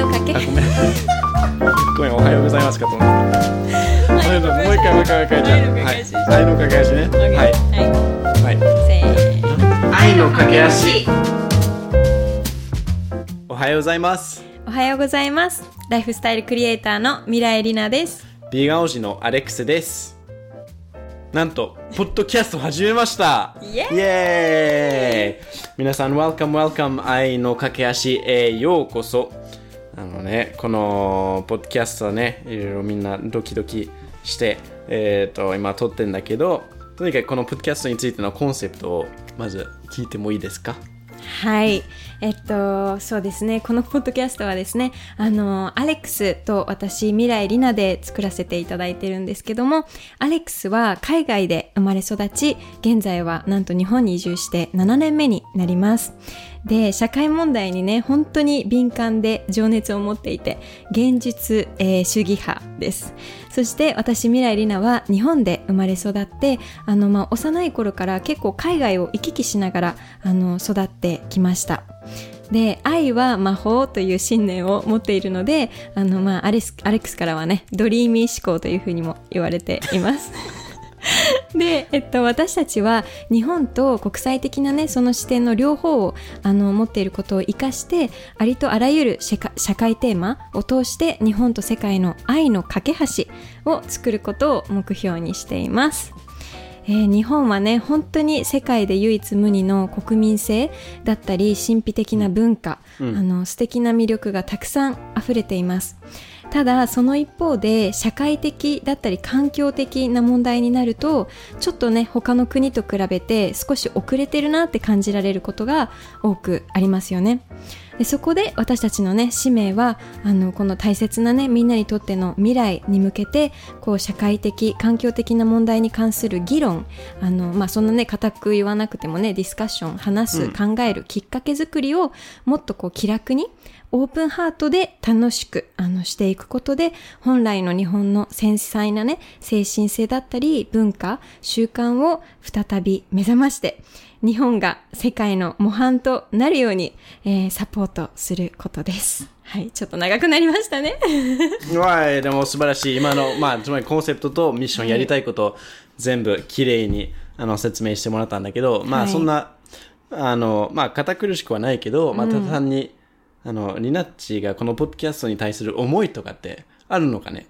のかけあごめん。ごめんおはようございますかと思ったもう一回もう一回もう一回じゃあ愛の架け橋はい。愛の架け橋ねはい。ははい。いせーの愛の架け橋おはようございます。おはようございます。ライフスタイルクリエイターの未来里奈です。ビーガン王子のアレックスです。なんとポッドキャスト始めました。イエーイ。皆さん Welcome Welcome 愛の架け橋へようこそあのねこのポッドキャストはねいろいろみんなドキドキしてえっ、と今撮ってんだけどとにかくこのポッドキャストについてのコンセプトをまず聞いてもいいですか？はい。えっと、そうですね。このポッドキャストはですね、あの、アレックスと私、未来里奈で作らせていただいてるんですけども、アレックスは海外で生まれ育ち、現在はなんと日本に移住して7年目になります。で、社会問題にね、本当に敏感で情熱を持っていて、現実、えー主義派です。そして私、未来里奈は日本で生まれ育って、あの、まあ、幼い頃から結構海外を行き来しながら、あの、育ってきました。で、愛は魔法という信念を持っているので、あの、まあ、アレスアレックスからはね、ドリーミー思考というふうにも言われています。で、えっと、私たちは日本と国際的なねその視点の両方をあの持っていることを生かしてありとあらゆる社会テーマを通して日本と世界の愛の架け橋を作ることを目標にしています。えー日本はね本当に世界で唯一無二の国民性だったり神秘的な文化、あの素敵な魅力がたくさん溢れています。ただその一方で社会的だったり環境的な問題になるとちょっとね他の国と比べて少し遅れてるなって感じられることが多くありますよねでそこで私たちのね使命はあのこの大切なねみんなにとっての未来に向けてこう社会的環境的な問題に関する議論あのまあそんなね固く言わなくてもねディスカッション話す、考えるきっかけ作りをもっとこう気楽にオープンハートで楽しくあのしていくことで本来の日本の繊細なね精神性だったり文化習慣を再び目覚まして日本が世界の模範となるように、えーサポートすることです。はい、ちょっと長くなりましたね。はい、でも素晴らしい。今の、まあ、つまりコンセプトとミッションやりたいことを全部きれいにあの説明してもらったんだけど、まあ、はい。そんな、あの、まあ、堅苦しくはないけど、まあ、ただ単に、あの、リナッチがこのポッドキャストに対する思いとかってあるのかね？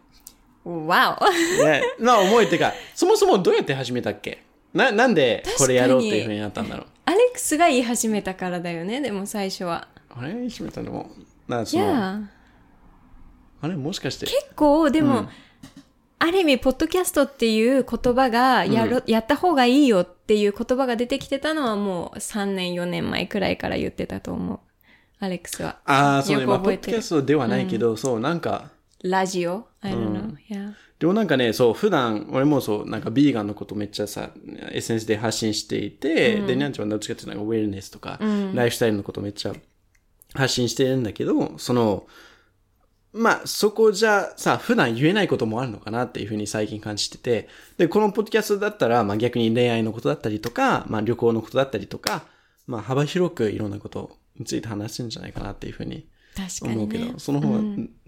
わね、まあ、思いっていうか、そもそもどうやって始めたっけ？な、なんでこれやろうっていうふうになったんだろう？おアレックスが言い始めたからだよね、でも最初は。あれ？始めたの？も、な、いその、やあれ？もしかして、結構でも、ある意味、ポッドキャストっていう言葉がやろ、やった方がいいよっていう言葉が出てきてたのはもう3年、4年前くらいから言ってたと思う。アレックスは。ああ、そうね、まあ、ポッドキャストではないけど、そう、なんか、ラジオ ?I don't know.、Yeah. でもなんかね、そう、普段、俺もそう、なんかビーガンのことめっちゃさ、SNS で発信していて、で、なんちゃんはどっちかっていうとウェルネスとか、ライフスタイルのことめっちゃ発信してるんだけど、その、まあ、そこじゃさ、普段言えないこともあるのかなっていうふうに最近感じてて、で、このポッドキャストだったら、まあ逆に恋愛のことだったりとか、まあ旅行のことだったりとか、まあ幅広くいろんなことについて話してるんじゃないかなっていうふうに思うけど、。その方は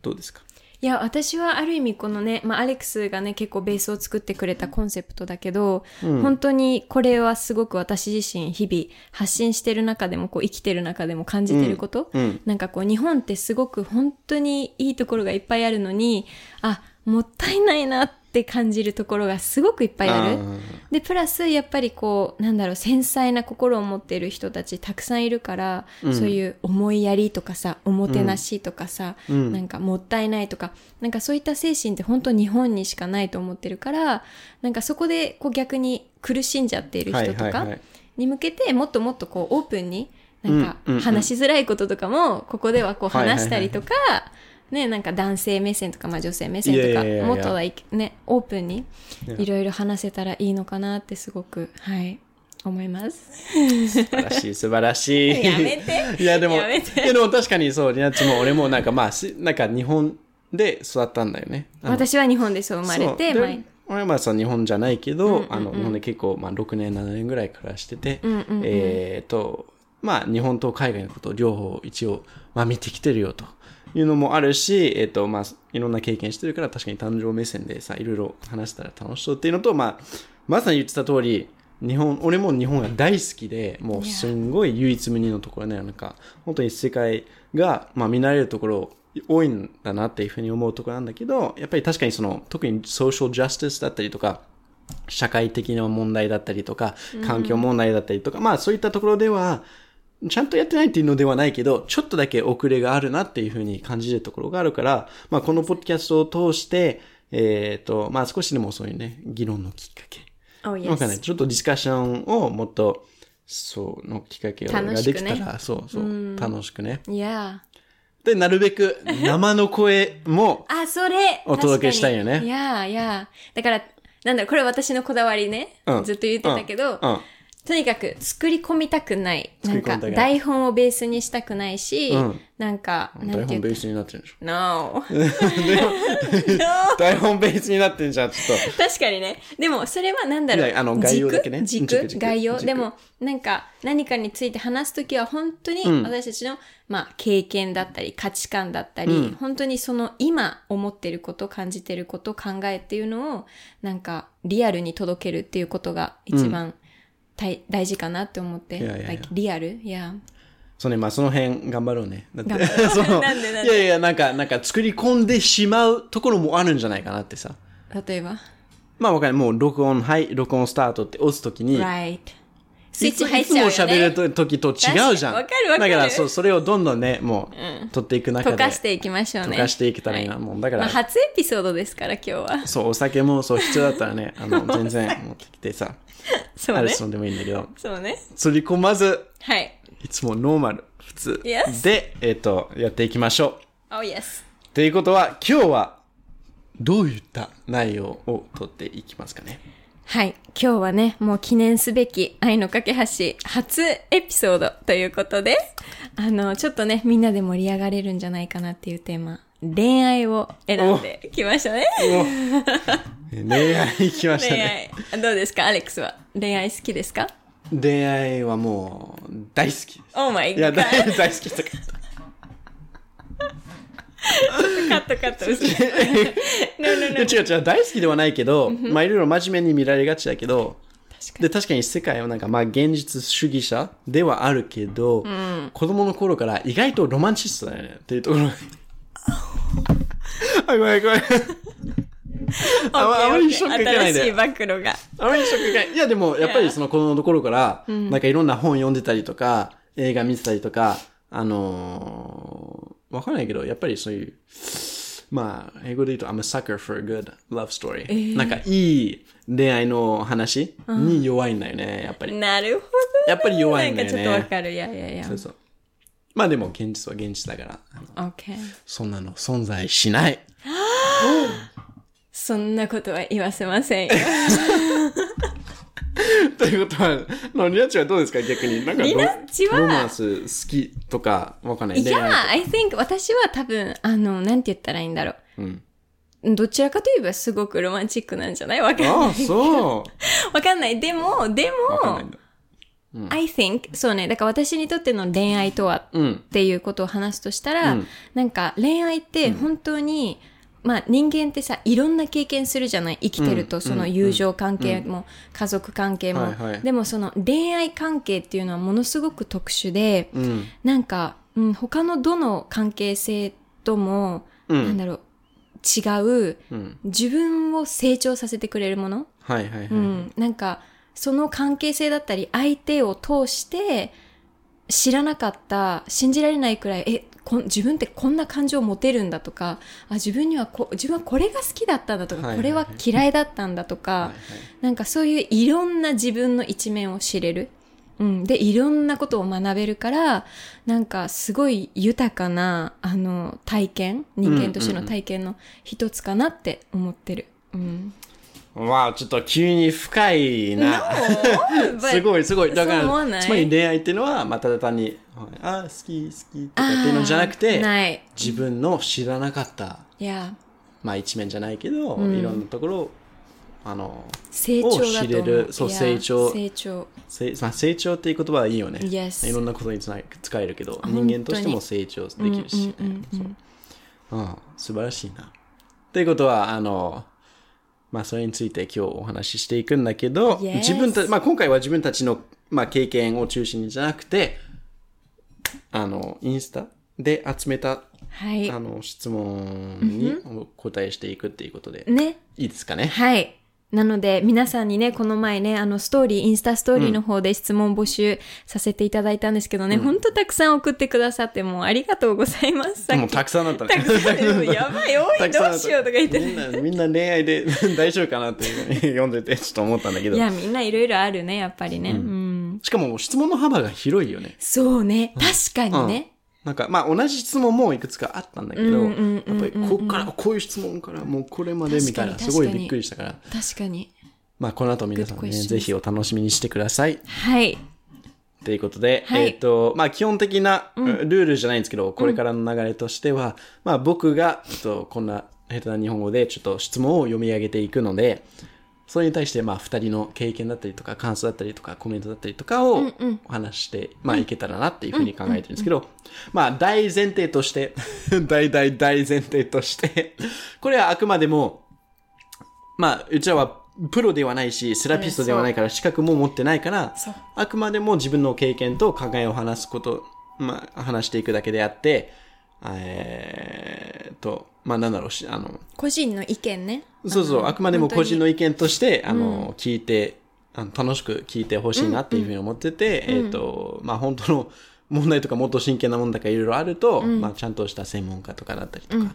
どうですか、いや、私はある意味このね、まあ、アレックスがね、結構ベースを作ってくれたコンセプトだけど、本当にこれはすごく私自身日々発信してる中でも、こう生きてる中でも感じてること、うん。なんかこう日本ってすごく本当にいいところがいっぱいあるのに、あ、もったいないなって感じるところがすごくいっぱいある。ーで、プラス、やっぱりこう、なんだろう、繊細な心を持っている人たちたくさんいるから、そういう思いやりとかさ、おもてなしとかさ、なんかもったいないとか、なんかそういった精神って本当日本にしかないと思ってるから、なんかそこでこう逆に苦しんじゃっている人とかはいはいはい。に向けて、もっともっとこうオープンに、なんかうんうんうん。話しづらいこととかも、ここではこうはいはいはい。話したりとか、ね、なんか男性目線とか、まあ女性目線とかもっと like ね、オープンにいろいろ話せたらいいのかなってすごく、はい、思います。素晴らしい、素晴らしい。やめて。いや、でも、でも確かにそう、リナッチも俺もなんかまあ、しなんか日本で育ったんだよね。私は日本でそう生まれそう。て、でまあ俺はまあさ、日本じゃないけど、あの、日本で結構、まあ、6年、7年ぐらい暮らしてて、えっ、と、まあ、日本と海外のことを両方一応、まあ、見てきてるよというのもあるし、えっ、と、まあ、いろんな経験してるから、確かに誕生目線でさ、いろいろ話したら楽しそうっていうのと、まあ、まさに言ってた通り、日本、俺も日本が大好きで、もうすんごい唯一無二のところね、なんか、本当に世界が、まあ見慣れるところ多いんだなっていうふうに思うところなんだけど、やっぱり確かにその、特にソーシャルジャスティスだったりとか、社会的な問題だったりとか、環境問題だったりとか、まあそういったところでは、ちゃんとやってないっていうのではないけど、ちょっとだけ遅れがあるなっていうふうに感じるところがあるから、まあこのポッドキャストを通して、えっ、と、まあ少しでもそういうね、議論のきっかけ。Oh, わかんない。yes. ちょっとディスカッションをもっと、そう、のきっかけができたら、そうそう、楽しくね。Yeah. で、なるべく生の声も、あ、それお届けしたいよねいやいや。だから、なんだこれ私のこだわりね。うんずっと言ってたけど、うん。とにかく作り込みたくない。なんか台本をベースにしたくないし、うんなんか、な台。本ベースになってるんでしょ。No. 台本ベースになってんじゃん、ちょっと。確かにね。でも、それはなんだろう。ねあの概要だけね軸概要。軸でも、なんか、何かについて話すときは、本当にうん私たちの、まあ、経験だったり、価値観だったり、うん本当にその今思ってること、感じてること、考えっていうのを、なんか、リアルに届けるっていうことが一番、大大事かなって思って。いやいやいや like リアル？いや。そうね、まあその辺頑張ろうね。だって そのなんでなんで？いやいや、なんか、なんか作り込んでしまうところもあるんじゃないかなってさ。例えば？まあわかんない。もう録音、はい、録音スタートって押すときに、right. スイッチいつ入っちゃうよいつもね。喋るときと違うじゃん。わかるわかるだから、そう、それをどんどんね、もう、取っていく中で。溶かしていきましょうね。溶かしていけたらいいな。もう、だから、まあ、初エピソードですから、今日は。そう、お酒もそう必要だったらね、あの、全然持ってきてさ、そうね。アルソンでもいいんだけど、そうね。釣り込まず、はい。いつもノーマル、普通 Yes で、えっ、と、やっていきましょう。Oh, yes. ということは、今日は、どういった内容を取っていきますかね？はい。今日はね、もう記念すべき愛の架け橋初エピソードということで、あの、ちょっとね、みんなで盛り上がれるんじゃないかなっていうテーマ、恋愛を選んでき ましたね。恋愛行きました恋ね。愛。どうですかアレックスは？恋愛好きですか？恋愛はもう、大好きです。?Oh my いや、god. 大大好きとか。カットカット。違う違う、大好きではないけど、まあいろいろ真面目に見られがちだけど、確かに。で、確かに世界はなんか、まあ現実主義者ではあるけど、子供の頃から意外とロマンチストだよね、っていうところ。あ、ごめんごめん。あまあまりショック受けないで新しい暴露が。あまりショック受けない。いや、でも、やっぱりその子供の頃から、なんかいろんな本読んでたりとか、映画見てたりとか、あのー、わかんないけど、やっぱりそういう、まあ、英語で言うと、I'm a sucker for a good love story、なんかいい恋愛の話に弱いんだよね、やっぱり。なるほど。やっぱり弱いんだよねなんかちょっとわかる。いやいやいやそう。そう。まあでも、現実は現実だから、あの OK。そんなの存在しない。そんなことは言わせませんよ。ということは、のリナッチはどうですか？逆に。なんかリナッチはロマンス好きとか、わかんない。いや、I think 私は多分、あの、なんて言ったらいいんだろうん。う。どちらかといえばすごくロマンチックなんじゃない？わかんああ、ない。そう。わかんない。でも、でもわかん。I think, そうね。だから私にとっての恋愛とはうん。っていうことを話すとしたら、うんなんか恋愛って本当に、まあ人間ってさ、いろんな経験するじゃない？生きてると、うんその友情関係も、家族関係も、でもその恋愛関係っていうのはものすごく特殊で、うん。なんか、うん、他のどの関係性とも、うん。なんだろう、違う、うん。自分を成長させてくれるもの、はいはいはい。うん、なんか、その関係性だったり、相手を通して、知らなかった、信じられないくらい、え、こん自分ってこんな感情を持てるんだとか、あ、自分にはこ、自分はこれが好きだったんだとか、はいこれは嫌いだったんだとか、はいはいなんかそういういろんな自分の一面を知れる。うん。で、いろんなことを学べるから、なんかすごい豊かな、あの、体験、人間としての体験の一つかなって思ってる。うん。わあ、ちょっと急に深いな。No, すごいすごい。だから、つまり恋愛っていうのは、まあ、ただ単に、あ、好き好きとかっていうのじゃなくて。自分の知らなかった、いや、まあ一面じゃないけど、うんいろんなところを、あの、成長。を知れるそういや成長成長。せまあ、成長っていう言葉はいいよね。Yes いろんなことにつな使えるけど、人間としても成長できるし、うんうんうん、素晴らしいな。ということは、あの、まあ、それについて今日お話ししていくんだけど、Yes 自分た、まあ、今回は自分たちの、まあ、経験を中心にじゃなくて、あの、インスタで集めた、はいあ。の、質問にお答えしていくっていうことで、ね。いいですかね？はい。なので、皆さんにね、この前ね、あの、ストーリー、インスタストーリーの方で質問募集させていただいたんですけどね、ほんとたくさん送ってくださって、もうありがとうございます。もうたくさんだったね。たくさん やばい、多い、どうしようとか言ってみんな、みんな恋愛で大丈夫かなって読んでてちょっと思ったんだけどい。や、みんないろいろあるね、やっぱりね。うん。しかも質問の幅が広いよね。そうね、確かにね。なんか、まあ同じ質問もいくつかあったんだけど、うんうんうんうんやっぱりここから、こういう質問からもうこれまでみたいな、確かにすごいびっくりしたから、確かに。まあこの後皆さんね、ぜひお楽しみにしてください。はい。ということで、はいえっ、と、まあ基本的なルールじゃないんですけど、これからの流れとしては、まあ僕が、ちょっとこんな下手な日本語でちょっと質問を読み上げていくので、それに対して、まあ二人の経験だったりとか、感想だったりとか、コメントだったりとかをお話して、まあいけたらなっていうふうに考えてるんですけど、まあ大前提として、大大大前提として、これはあくまでも、まあ、うちらはプロではないし、セラピストではないから、資格も持ってないからあくまでも自分の経験と考えを話すこと、まあ、話していくだけであって、えーっと、まあ、なんだろうし、あの、個人の意見ね。そうそう、あくまでも個人の。の意見として、あの、聞いて、あの楽しく聞いてほしいなっていうふうに思ってて、えーっと、まあ、本当の 問題とかもっと真剣なものとかいろいろあると、まあ、ちゃんとした専門家とかだったりとか、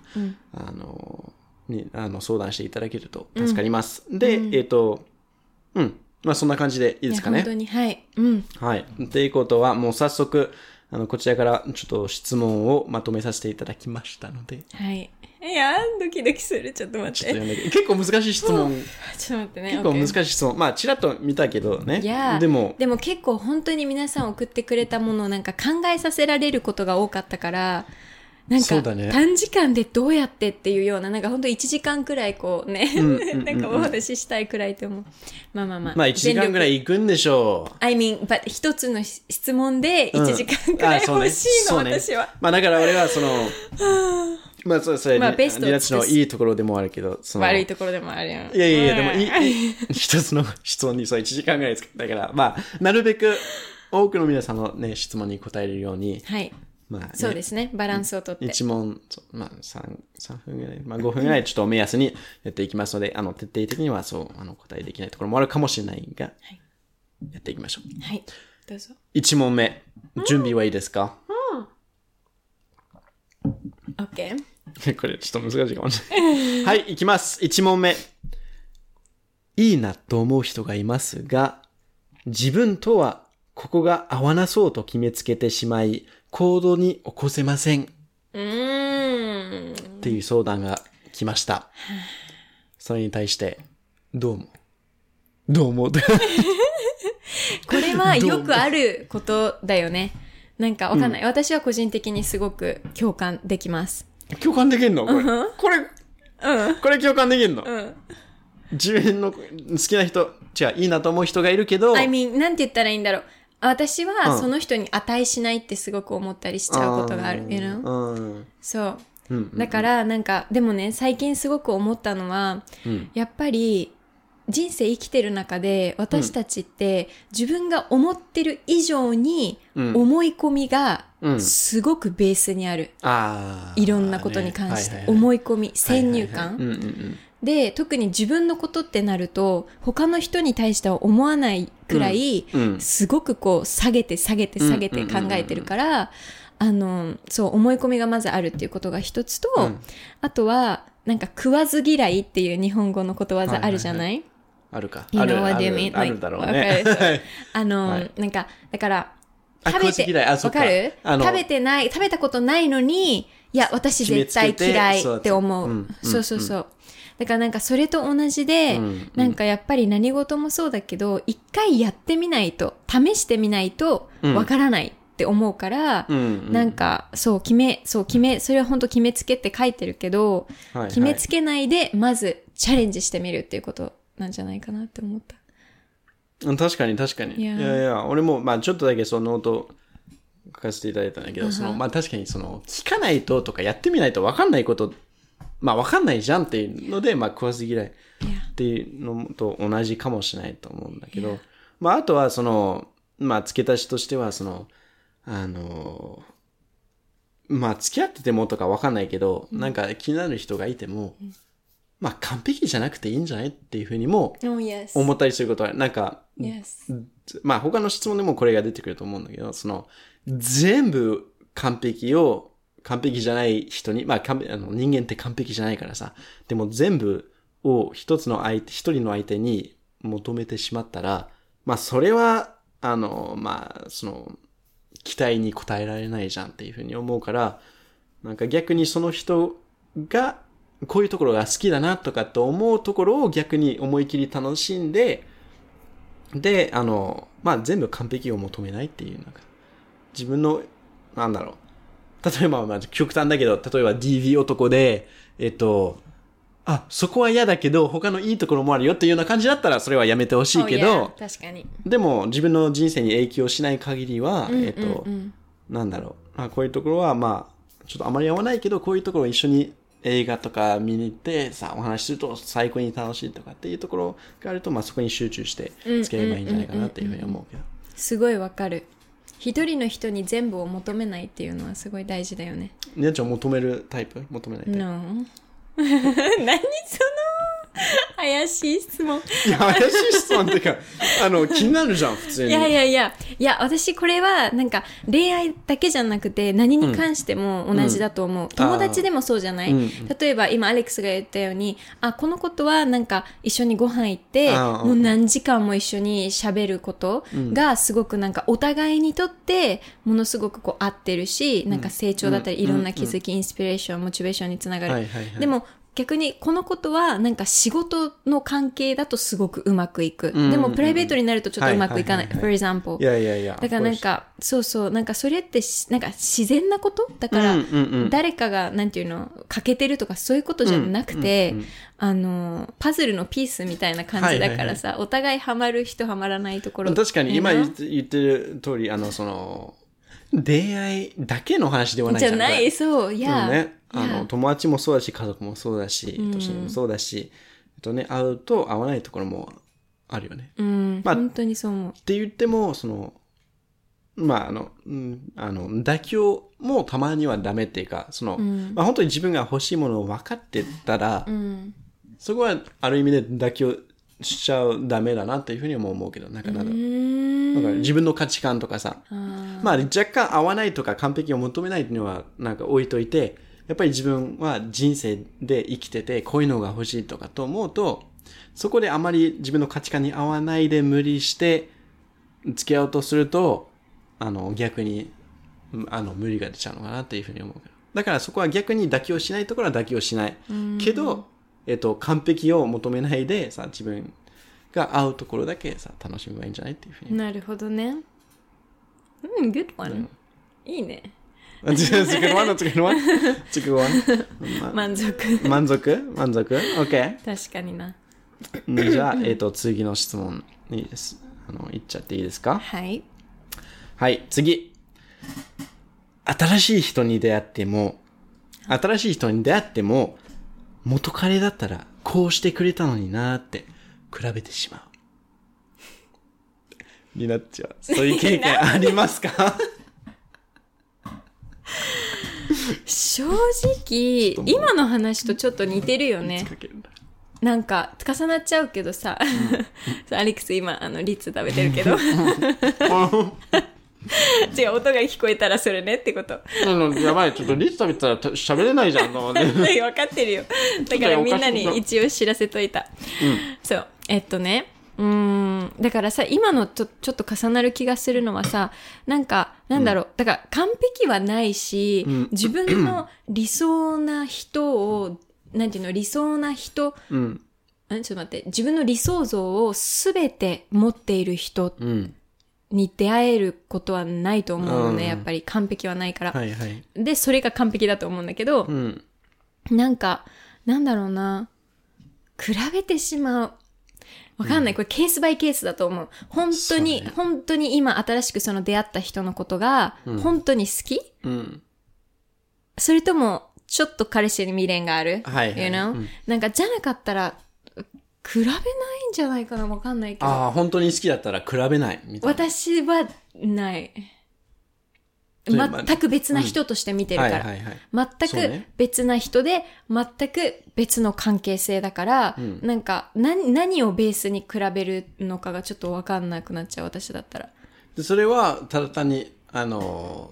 あの、に、あの、相談していただけると助かります。で、えーっと、うん。まあ、そんな感じでいいですかね。本当に、はい。うん。はい。ということは、もう早速、あの、こちらからちょっと質問をまとめさせていただきましたので、はい。いやー、ドキドキする。ちょっと待って。っ結構難しい質問、ちょっと待ってね。結構難しい質問。まあ、ちらっと見たけどね。いやーでも、でも結構本当に皆さん送ってくれたものをなんか考えさせられることが多かったから、なんか短時間でどうやってっていうような、なんか本当1時間くらいこうね、なんかお話ししたいくらいと思う。まあまあまあ。まあ、1時間ぐらい。い行くんでしょう。I mean, but 一つの質問でうん1時間くらい欲しいの、私は。まあ、だから俺はその、まあ、それ、まあベストをリラッチのいいところでもあるけど、その、悪いところでもあるよ。いやいやいや、でもい一つの質問にそう1時間ぐらい使ったから、まあ、なるべく多くの皆さんのね、質問に答えれるように、はい。まあ、ね、そうですね。バランスをとって。一問、そうまあ、三三分ぐらい、まあ、5分ぐらいちょっと目安にやっていきますので、あの、徹底的にはそう、あの、答えできないところもあるかもしれないが、いやっていきましょう。はい。どうぞ。1問目、準備はいいですか、OK? これちょっと難しいかもしれない。はい、いきます。1問目。いいなと思う人がいますが、自分とはここが合わなそうと決めつけてしまい、行動に起こせません。うーん。っていう相談が来ました。それに対して、どう思う？どう思う？これはよくあることだよね。なんかわかんない、私は個人的にすごく共感できます。共感できんの？これ。これ、うん。これ共感できんの、うん。自分の好きな人、違う、いいなと思う人がいるけど、I mean, なんて言ったらいいんだろう。私うんはその人に値しないってすごく思ったりしちゃうことがある。you know? うん。そう。うん。だからなんか、でもね、最近すごく思ったのは、うんやっぱり人生生きてる中で私たちって自分が思ってる以上にうん思い込みがうんすごくベースにある。ああ。いろんなことに関して思い込み、先入観。で、特に自分のことってなると、他の人に対しては思わないくらい、うんうん。すごくこう、下げて下げて下げて考えてるから、あの、そう、思い込みがまずあるっていうことが一つと、うん。あとは、なんか食わず嫌いっていう日本語のことわざあるじゃない,、あるか。You ある know what あ you る mean? あるだろうわね。あの、はい。なんか、だから、あ食べて、わか。る？食べてない、食べたことないのに、いや、私絶対嫌いって思う。そうそうそう。だからなんかそれと同じで、うんなんかやっぱり何事もそうだけど、一回やってみないと、試してみないとうん。わからないって思うから、うんうん。なんか、そう、決め、そう、決め、それは本当決めつけって書いてるけど、はいはい。決めつけないで、まずチャレンジしてみるっていうことなんじゃないかなって思った。うん確かに確かに。いいややいや、俺も、まあちょっとだけその音、書かせていただいたんだけど、その、まあ確かにその、聞かないととかやってみないと分かんないこと、まあ分かんないじゃんっていうので、まあ食わず嫌いっていうのと同じかもしれないと思うんだけど、まああとはその、まあ付け足しとしては、その、あの、まあ付き合っててもとか分かんないけど、なんか気になる人がいても、まあ完璧じゃなくていいんじゃないっていうふうにも Oh. 思ったりすることは、なんか.まあ他の質問でもこれが出てくると思うんだけど、その、全部完璧を、完璧じゃない人に、まあ完あの人間って完璧じゃないからさ、でも全部を一つの相手、一人の相手に求めてしまったら、まあそれは、あの、まあ、その、期待に応えられないじゃんっていうふうに思うから、なんか逆にその人が、こういうところが好きだなとかと思うところを逆に思い切り楽しんで、で、あの、まあ、全部完璧を求めないっていう、なんか、自分の、なんだろう。例えば、まあ、極端だけど、例えば DV 男で、えっと、あ、そこは嫌だけど、他のいいところもあるよっていうような感じだったら、それはやめてほしい Oh, け yeah. ど、確かに。でも、自分の人生に影響しない限りは、うんえっと、なんだろう。あこういうところは、まあ、ちょっとあまり合わないけど、こういうところを一緒に映画とか見に行って、さ、お話しすると最高に楽しいとかっていうところがあると、まあそこに集中して付き合えばいいんじゃないかなっていうふうに思うけど。すごいわかる。一人の人に全部を求めないっていうのはすごい大事だよね。ねあちゃん求めるタイプ？求めないタイプ？No. 何その？怪しい質問。いや、怪しい質問っていうか、あの、気になるじゃん、普通に。いやいやいや、いや、私これは、なんか、恋愛だけじゃなくて、何に関しても同じだと思う。友達でもそうじゃない、うん。例えば、今、アレックスが言ったように、あ、このことは、なんか、一緒にご飯行って、もう何時間も一緒に喋ることが、すごくなんか、お互いにとって、ものすごくこう、合ってるし、なんか成長だったり、うん。いろんな気づき、インスピレーション、モチベーションにつながる。でも、逆にこのことはなんか仕事の関係だとすごくうまくいく。んでもプライベートになるとちょっとうまくいかない。はい For example. いやいやいや。だからなんか、そうそう、なんかそれってしなんか自然なこと？だから、誰かが、なんていうの、欠けてるとかそういうことじゃなくて、あの、パズルのピースみたいな感じだからさ、お互いハマる人ハマらないところ。確かに今言？ってる通り、あの、その、出会いだけの話ではないじゃない、そう、いや。あの、友達もそうだし、家族もそうだし、年上もそうだし、えっとね、会うと会わないところもあるよね。うん、まあ本当にそう思う。って言っても、その、まあ、あの、うん、あの、妥協もたまにはダメっていうか、その、まあ本当に自分が欲しいものを分かってたら、うん。そこはある意味で妥協しちゃうダメだなっていうふうにも思うけど、なんかなんだろう。なんか自分の価値観とかさ、まあ若干合わないとか完璧を求めないっていうのはなんか置いといて、やっぱり自分は人生で生きててこういうのが欲しいとかと思うと、そこであまり自分の価値観に合わないで無理して付き合おうとすると、あの逆に、うんあの無理が出ちゃうのかなっていうふうに思う。だからそこは逆に妥協しないところは妥協しない。けど、えっと、完璧を求めないでさ、自分が合うところだけさ、楽しめばいいんじゃないっていうふうに。なるほどね。うん、good one、いいね。Good one. One. One? 満足。満足満足 ?OK. 確かにな。じゃあ、えっ、と、次の質問にです。あの、言っちゃっていいですか？はい。はい、次。新しい人に出会っても、新しい人に出会っても、元彼だったらこうしてくれたのになーって比べてしまう。になっちゃう。そういう経験ありますか？正直、今の話とちょっと似てるよね。なんか、重なっちゃうけどさ、そうアレックス今、あの、リッツ食べてるけど。違う、音が聞こえたらそれねってこと。やばい、ちょっとリス食べてたらた喋れないじゃん、と思って。分かってるよ。だからみんなに一応知らせといた。そう。えっとね。うーん。だからさ、今のとちょっと重なる気がするのはさ、なんか、なんだろう。だから完璧はないし、自分の理想な人を、なんていうの、理想な人、うん。んちょっと待って、自分の理想像をすべて持っている人うん。に出会えることはないと思うのね、うんやっぱり完璧はないから。はいはい。で、それが完璧だと思うんだけど、うん。なんか、なんだろうな。比べてしまう。わかんない。これケースバイケースだと思う。本当に、本当に今新しくその出会った人のことが、本当に好き、うん。それとも、ちょっと彼氏に未練がある？はいはい You know?、うんなんか、じゃなかったら、比べないんじゃないかなわかんないけど。ああ、本当に好きだったら比べない。みたいな。私は、ない。全く別な人として見てるから。はいはいはい。全く別な人で、全く別の関係性だから、なんか何、何をベースに比べるのかがちょっとわかんなくなっちゃう、私だったら。でそれは、ただ単に、あの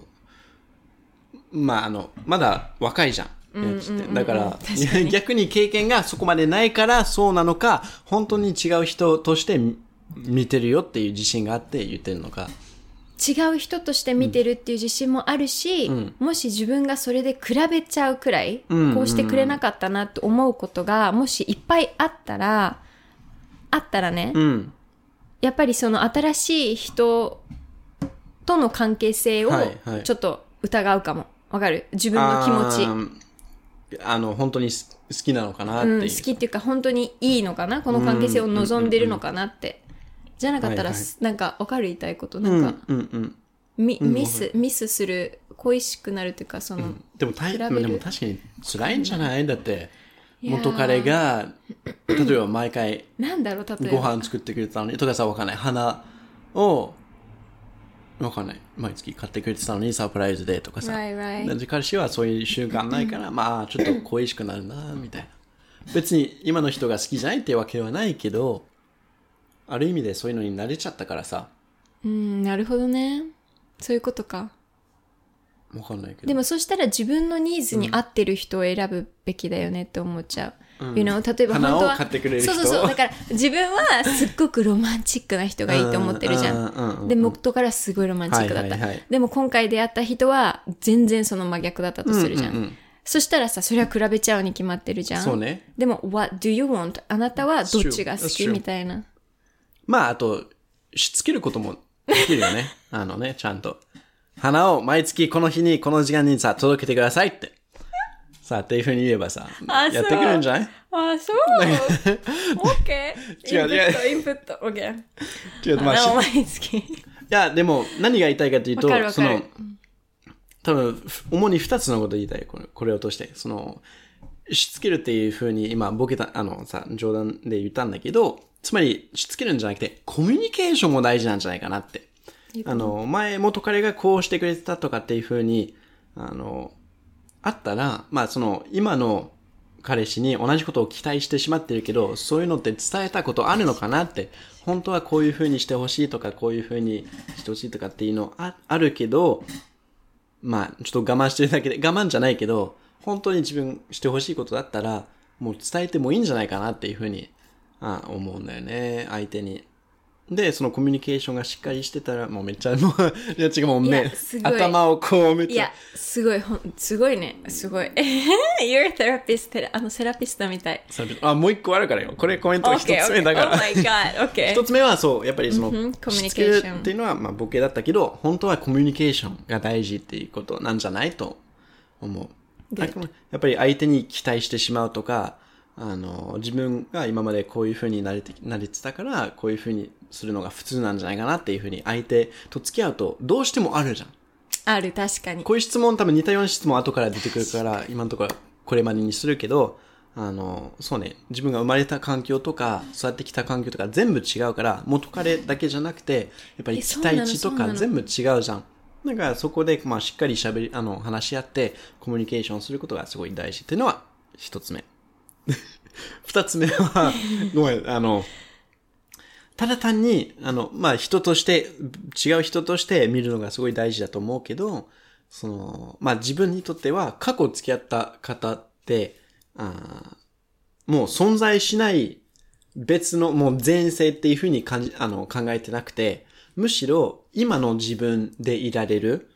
ー、まあ、あの、まだ若いじゃん。だから、逆に経験がそこまでないからそうなのか、本当に違う人として見見てるよっていう自信があって言ってるのか。違う人として見てるっていう自信もあるし、もし自分がそれで比べちゃうくらい、んこうしてくれなかったなって思うことが、もしいっぱいあったら、あったらね、うん。やっぱりその新しい人との関係性をちょっと疑うかも。わかる？自分の気持ち。あの、本当に好好きなのかなっていう。うん、好きっていうか本当にいいのかな？この関係性を望んでるのかなって。じゃなかったら、はいはいなんかわかる言いたいこと？うなんか、んうんうん。ミミス、ミスする、恋しくなるっていうか、その、でもでも確かに辛いんじゃない？だって、元彼が、例えば毎回なんだろう、例えごば。飯作ってくれたのに、とかさ、わかんない。花を、わかんない。毎月買ってくれてたのにサプライズでとかさ。Right, right. なんで彼氏はそういう習慣ないから、まあ、ちょっと恋しくなるな、みたいな。別に今の人が好きじゃないってわけではないけど、ある意味でそういうのに慣れちゃったからさ、うん、なるほどね。そういうことか。わかんないけど。でもそしたら自分のニーズに合ってる人を選ぶべきだよねって思っちゃう。You know? 例えば本当は。花を買ってくれる人そうそうそう。だから自分はすっごくロマンチックな人がいいと思ってるじゃうんうんうんうんん。で、元からすごいロマンチックだったはいはいはい。でも今回出会った人は全然その真逆だったとするじゃうんうんうんん。そしたらさ、それは比べちゃうに決まってるじゃん。そうね。でも、what do you want? あなたはどっちが好き？みたいな。まあ、あと、しつけることもできるよね。あのね、ちゃんと。花を毎月この日にこの時間にさ、届けてくださいって。さあ、っていうふうに言えばさ、あやってくれるんじゃない？あ、そう。OK。違う違うインプット、インプット。OK。違う、まあ、毎月。いや、でも、何が言いたいかというとその、多分、主に二つのことを言いたい、これこれを通して。その、しつけるっていうふうに、今、ボケた、あのさ、冗談で言ったんだけど、つまり、しつけるんじゃなくて、コミュニケーションも大事なんじゃないかなって。あの、前、元彼がこうしてくれてたとかっていうふうに、あの、あったら、まあ、その、今の彼氏に同じことを期待してしまってるけど、そういうのって伝えたことあるのかなって、本当はこういうふうにしてほしいとか、こういうふうにしてほしいとかっていうのああるけど、まあ、ちょっと我慢してるだけで、我慢じゃないけど、本当に自分してほしいことだったら、もう伝えてもいいんじゃないかなっていうふうに、あ思うんだよね、相手に。で、そのコミュニケーションがしっかりしてたら、もうめっちゃ、もう、いや違う、もうい目やす、ごい頭をこうめっちゃいや、、すごい、ほん、すごいね。すごい。You're a therapist. あの、セラピストみたい。あ、もう一個あるからよ。これコメント一つ Okay, 目 okay. だか Oh ら。my god. Okay. 一つ目はそう、やっぱりその、うんコミュニケーションっていうのは、まあ、ボケだったけど、本当はコミュニケーションが大事っていうことなんじゃないと思う。やっぱり相手に期待してしまうとか、あの、自分が今までこういう風になれて、なれてたから、こういう風にするのが普通なんじゃないかなっていう風に相手と付き合うと、どうしてもあるじゃん。ある、確かに。こういう質問多分似たような質問後から出てくるから、今のところこれまでにするけど、あの、そうね、自分が生まれた環境とか、育ってきた環境とか全部違うから、元彼だけじゃなくて、やっぱり期待値とか全部違うじゃん。だからそこで、まあしっかり喋り、あの、話し合って、コミュニケーションすることがすごい大事っていうのは、一つ目。二つ目は、ごめん、あの、ただ単に、あの、まあ、人として、違う人として見るのがすごい大事だと思うけど、その、まあ、自分にとっては、過去付き合った方って、あーもう存在しない別の、もう前世っていうふうに感じ、あの、考えてなくて、むしろ、今の自分でいられる、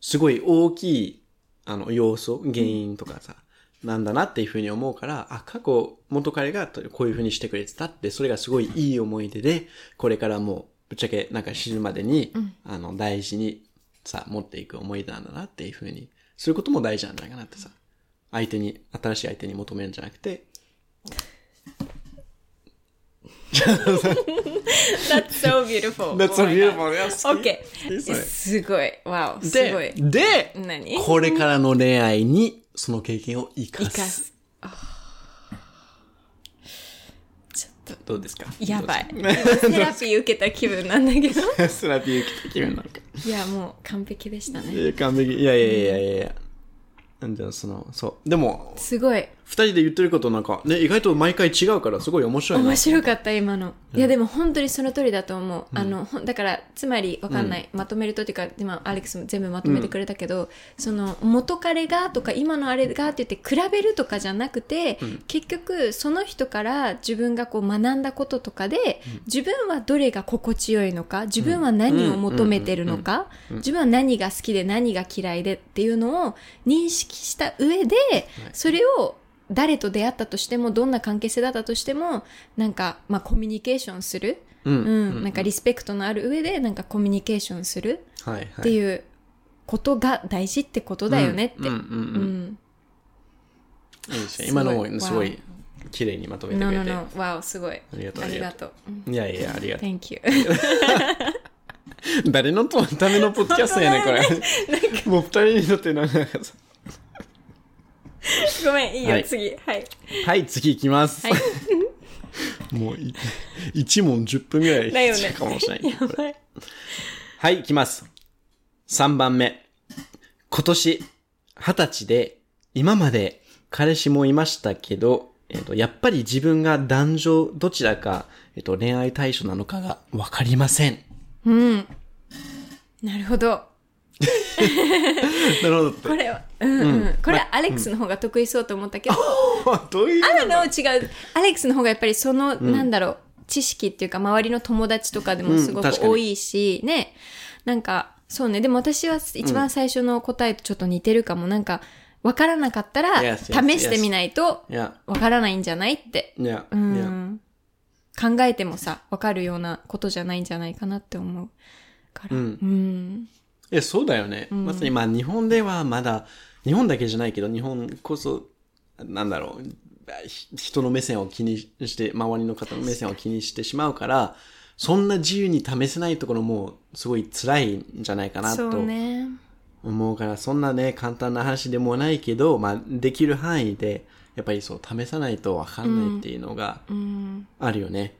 すごい大きい、あの、要素、原因とかさ、なんだなっていうふうに思うから、あ、過去、元彼がこういうふうにしてくれてたって、それがすごいいい思い出で、これからもう、ぶっちゃけなんか死ぬまでに、あの、大事にさ、持っていく思い出なんだなっていうふうに、そういうことも大事なんじゃないかなってさ、相手に、新しい相手に求めるんじゃなくて、That's so beautiful. That's so Oh beautiful. れすごい。わお、すごいで、。で、何？これからの恋愛にその経験を生かす。生かす。ちょっと、どうですか？やばい。セラピー受けた気分なんだけど。か セラピー受けた気分なのか。いや、もう完璧でしたね。いや完璧。いやいやいやいやいや。なんでその、そう。でも、すごい。二人で言ってることなんか、ね、意外と毎回違うから、すごい面白いな。面。白かった今の、いやでも本当にその通りだと思う、あのほんだからつまりわかんない、まとめるとっていうか今アレックスも全部まとめてくれたけど、その元彼がとか今のあれがって言って比べるとかじゃなくて、結局その人から自分がこう学んだこととかで、自分はどれが心地よいのか自分は何を求めてるのか、自分は何が好きで何が嫌いでっていうのを認識した上で、それを誰と出会ったとしてもどんな関係性だったとしてもなんか、まあ、コミュニケーションする、ううんんなんかリスペクトのある上でなんかコミュニケーションするはいはい。っていうことが大事ってことだよねって。うんうんううんん。いいですね。今のもすごわい綺麗にまとめてくれ no, て。no. わお、すごい。ありがとうありがとう。うんいやいや、ありがとう。Thank you. 誰のとためのポッドキャストやねん、これ。もう二人にとってなんかさ。ごめん、いいよ、はい次。はい。はい、次行きます。はい。もうい、一問10分ぐらいだよかもしれない。やばい。はい、行きます。3番目。今年、二十歳で、今まで彼氏もいましたけど、えっと、やっぱり自分が男女どちらか、えっと、恋愛対象なのかがわかりません。うん。なるほど。なるほど。これは、うんうん。これはアレックスの方が得意そうと思ったけど、どういうあるの違う。アレックスの方がやっぱりその、なんだろう、知識っていうか、周りの友達とかでもすごく多いし、ね。なんか、そうね。でも私は一番最初の答えとちょっと似てるかも。なんか、わからなかったら、試してみないと、わからないんじゃないって。う。ん。考えてもさ、わかるようなことじゃないんじゃないかなって思うから。うんうん。いや、そうだよね。まさに、まあ、日本ではまだ、日本だけじゃないけど、日本こそ、なんだろう、ひ人の目線を気にして、周りの方の目線を気にしてしまうから、そんな自由に試せないところも、すごい辛いんじゃないかなと。思うから、そんなね、簡単な話でもないけど、まあ、できる範囲で、やっぱりそう、試さないとわかんないっていうのがうん。あるよね。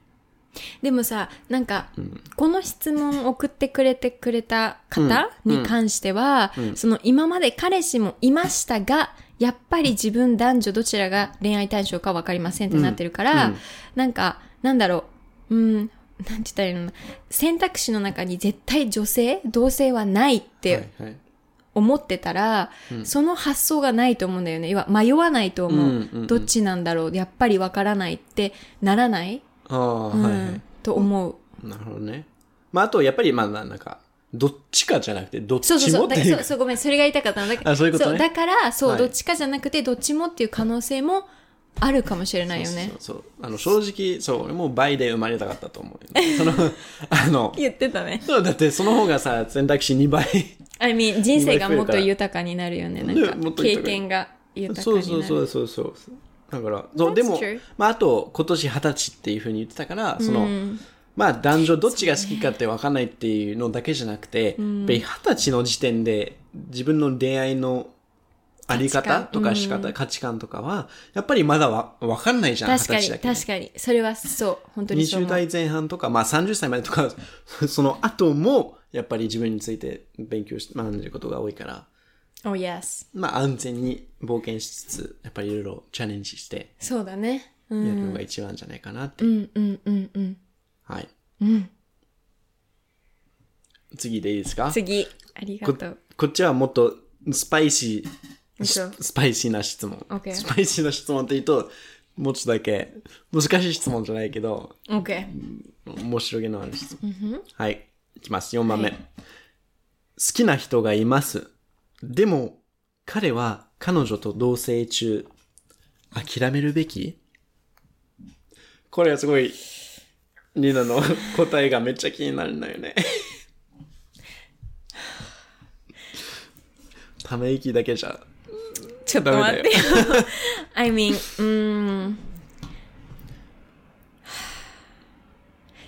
でもさ、なんか、この質問を送ってくれてくれた方に関しては、その今まで彼氏もいましたが、やっぱり自分男女どちらが恋愛対象か分かりませんってなってるから、うん。なんか、なんだろう、うん、なんて言ったらいいの選択肢の中に絶対女性、同性はないっはて。思ってたら、その発想がないと思うんだよね。要は迷わないと思う。うんうんうん。どっちなんだろう。やっぱり分からないってならない、ああ、うんはいはい。と思う。なるほどね。まあ、あと、やっぱり、まあ、なんか、どっちかじゃなくて、どっちそうそうそう。もっていうだそう、そう、ごめん、それが言いたかったの。だあそういうことねだから、そう、はいどっちかじゃなくて、どっちもっていう可能性もあるかもしれないよね。そうそうあの正直、そう、俺も倍で生まれたかったと思うよね、その、あの、言ってたね。そうだってその方がさ、選択肢2倍。I mean, 人生がもっと豊かになるよね。なんねか経験が豊かそになる。うそうそうそうそう。だから、そう、でもまあ、あと、今年二十歳っていうふうに言ってたから、その、まあ、男女どっちが好きかって分かんないっていうのだけじゃなくて、二十歳の時点で、自分の出会いのあり方とか仕方、価値観とかは、やっぱりまだわ分かんないじゃん、二確かに、十歳だけで。確かに。それはそう。本当にそう20思う。代前半とか、まあ30歳までとか、その後も、やっぱり自分について勉強し、学んでることが多いから、Oh, yes. まあ安全に冒険しつつ、やっぱりいろいろチャレンジして、そうだね。うん。やるのが一番じゃないかなって。うん、うん、うん、うん。はい。うん。次でいいですか？次。ありがことう。こっちはもっとスパイシー、嘘ススパイシーな質問。OK スパイシーな質問って言うと、もうちょっとだけ、難しい質問じゃないけど、OK。面白げのある質問。はい。いきます。4番目。好きな人がいます。でも、彼は彼女と同棲中。諦めるべき？これはすごい、ニナの 答えがめっちゃ気になるんだよね。ため息だけじゃ。ちょっと待ってよ。I mean, うーん。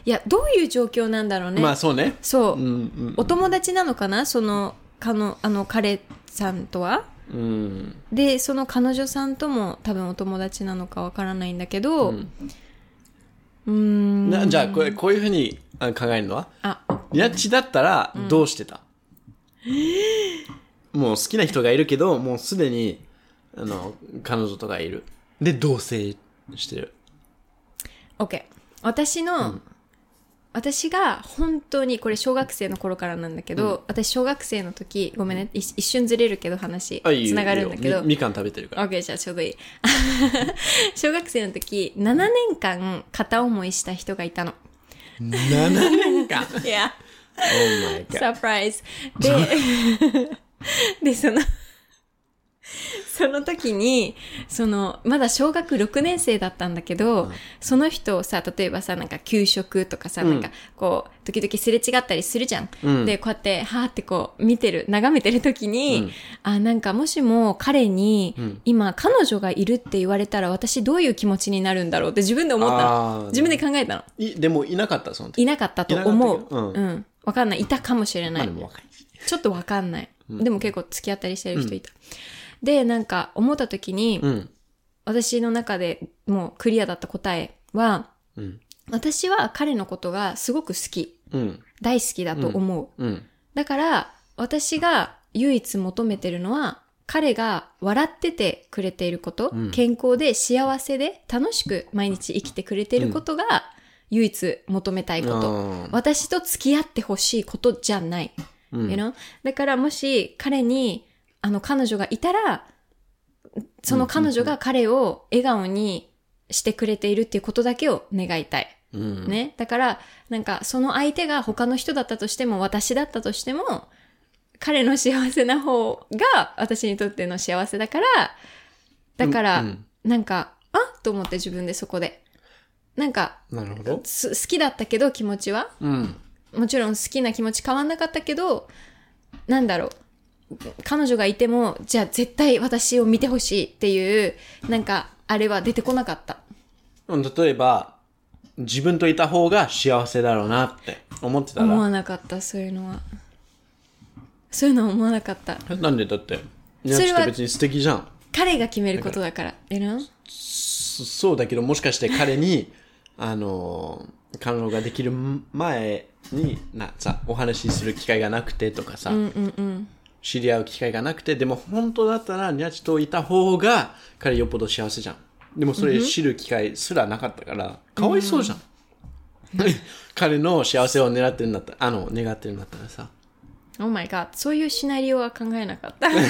いや、どういう状況なんだろうね。まあそうね。そう、うんうん。お友達なのかな？その、かの、あの、彼さんとは？うん。で、その彼女さんとも多分お友達なのかわからないんだけど、うーん、なじゃあこれ、こういうふうにあ考えるのは？あ、ニャッチだったらどうしてた、もう好きな人がいるけど、もうすでに、あの、彼女とかいる。で、同棲してる。OK。私の、私が本当に、これ小学生の頃からなんだけど、私小学生の時、ごめんね、一一瞬ずれるけど話、あ、いいよつながるんだけどいいよみ、みかん食べてるから。OK、じゃあちょうどいい。小学生の時、7年間片思いした人がいたの。7年間？いや。Oh my god. サプライズ。で、で、その、その時に、その、まだ小学6年生だったんだけど、その人をさ、例えばさ、なんか給食とかさ、なんかこう、時々すれ違ったりするじゃん。うんで、こうやって、はーってこう、見てる、眺めてる時に、うんあ、なんかもしも彼に、ん今、彼女がいるって言われたら、私どういう気持ちになるんだろうって自分で思ったの。自分で考えたの。いでもいなかった、その時。いなかったと思う。うんうん。わかんない。いたかもしれない。ちょっとわかんない。でも結構付き合ったりしてる人いた。で、なんか思った時に、うん。私の中でもうクリアだった答えは、うん。私は彼のことがすごく好き。うん。大好きだと思う。うん。だから、私が唯一求めてるのは、彼が笑っててくれていること、うん健康で幸せで楽しく毎日生きてくれていることが唯一求めたいこと。私と付き合ってほしいことじゃない。うん you know? だからもし彼に、あの彼女がいたら、その彼女が彼を笑顔にしてくれているっていうことだけを願いたい。うん。ね。だから、なんかその相手が他の人だったとしても、私だったとしても、彼の幸せな方が私にとっての幸せだから、だから、うんうんなんか、あと思って自分でそこで。なんか、なるほど。す好きだったけど気持ちはうん。もちろん好きな気持ち変わんなかったけど、なんだろう。彼女がいても、じゃあ絶対私を見てほしいっていう、なんか、あれは出てこなかった。うん例えば、自分といた方が幸せだろうなって思ってた思ら。わなかった、そういうのは。そういうのは思わなかった。なんでだって、それは別に素敵じゃん。彼が決めることだから。you know? そそうだけど、もしかして彼に、あのー、彼女ができる前に、な、さ、お話しする機会がなくてとかさ、うんうんうん。知り合う機会がなくて、でも本当だったらニャッチといた方が彼よっぽど幸せじゃん。でもそれ知る機会すらなかったから、かわいそうじゃん。彼の幸せを狙ってるんだったら、あの、願ってるんだったらさ。Oh my god. そういうシナリオは考えなかった。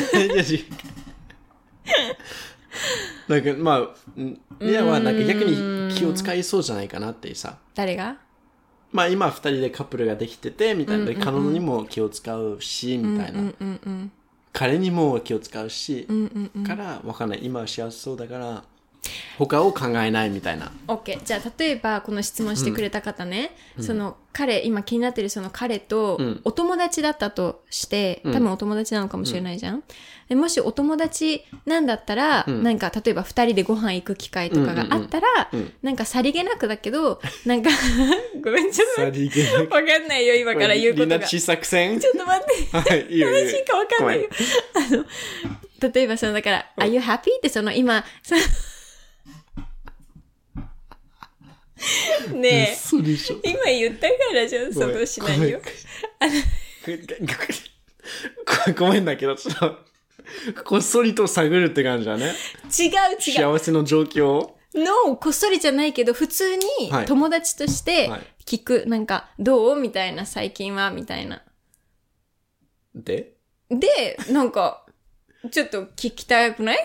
なんか、まあ、んいやはなんか逆に気を使いそうじゃないかなってさ。誰が？まあ今二人でカップルができてて、みたいな。で彼女にも気を使うし、みたいな。彼にも気を使うし。から、わかんない。今は幸せそうだから、他を考えないみたいな。OK。じゃあ、例えば、この質問してくれた方ね、その、彼、今気になってるその彼とん、お友達だったとして、多分お友達なのかもしれないじゃん。でもしお友達なんだったら、なんか、例えば二人でご飯行く機会とかがあったら、なんかさりげなくだけど、なんか、ごめん、ちょっとさりげなくわかんないよ、今から言うことが。ちょっと待って。はい、いい。正しいかわかんないよ。あの、例えばその、だから、are you happy? ってその今、そのねえ、そうでしょ。今言ったからじゃん、そのしないよ。ごめんだけど、ちょっと、こっそりと探るって感じだね。違う違う。幸せの状況を。の、こっそりじゃないけど、普通にはい友達としてはい聞く、なんか、どう？みたいな、最近はみたいな。で？で、なんか、ちょっと聞きたくない？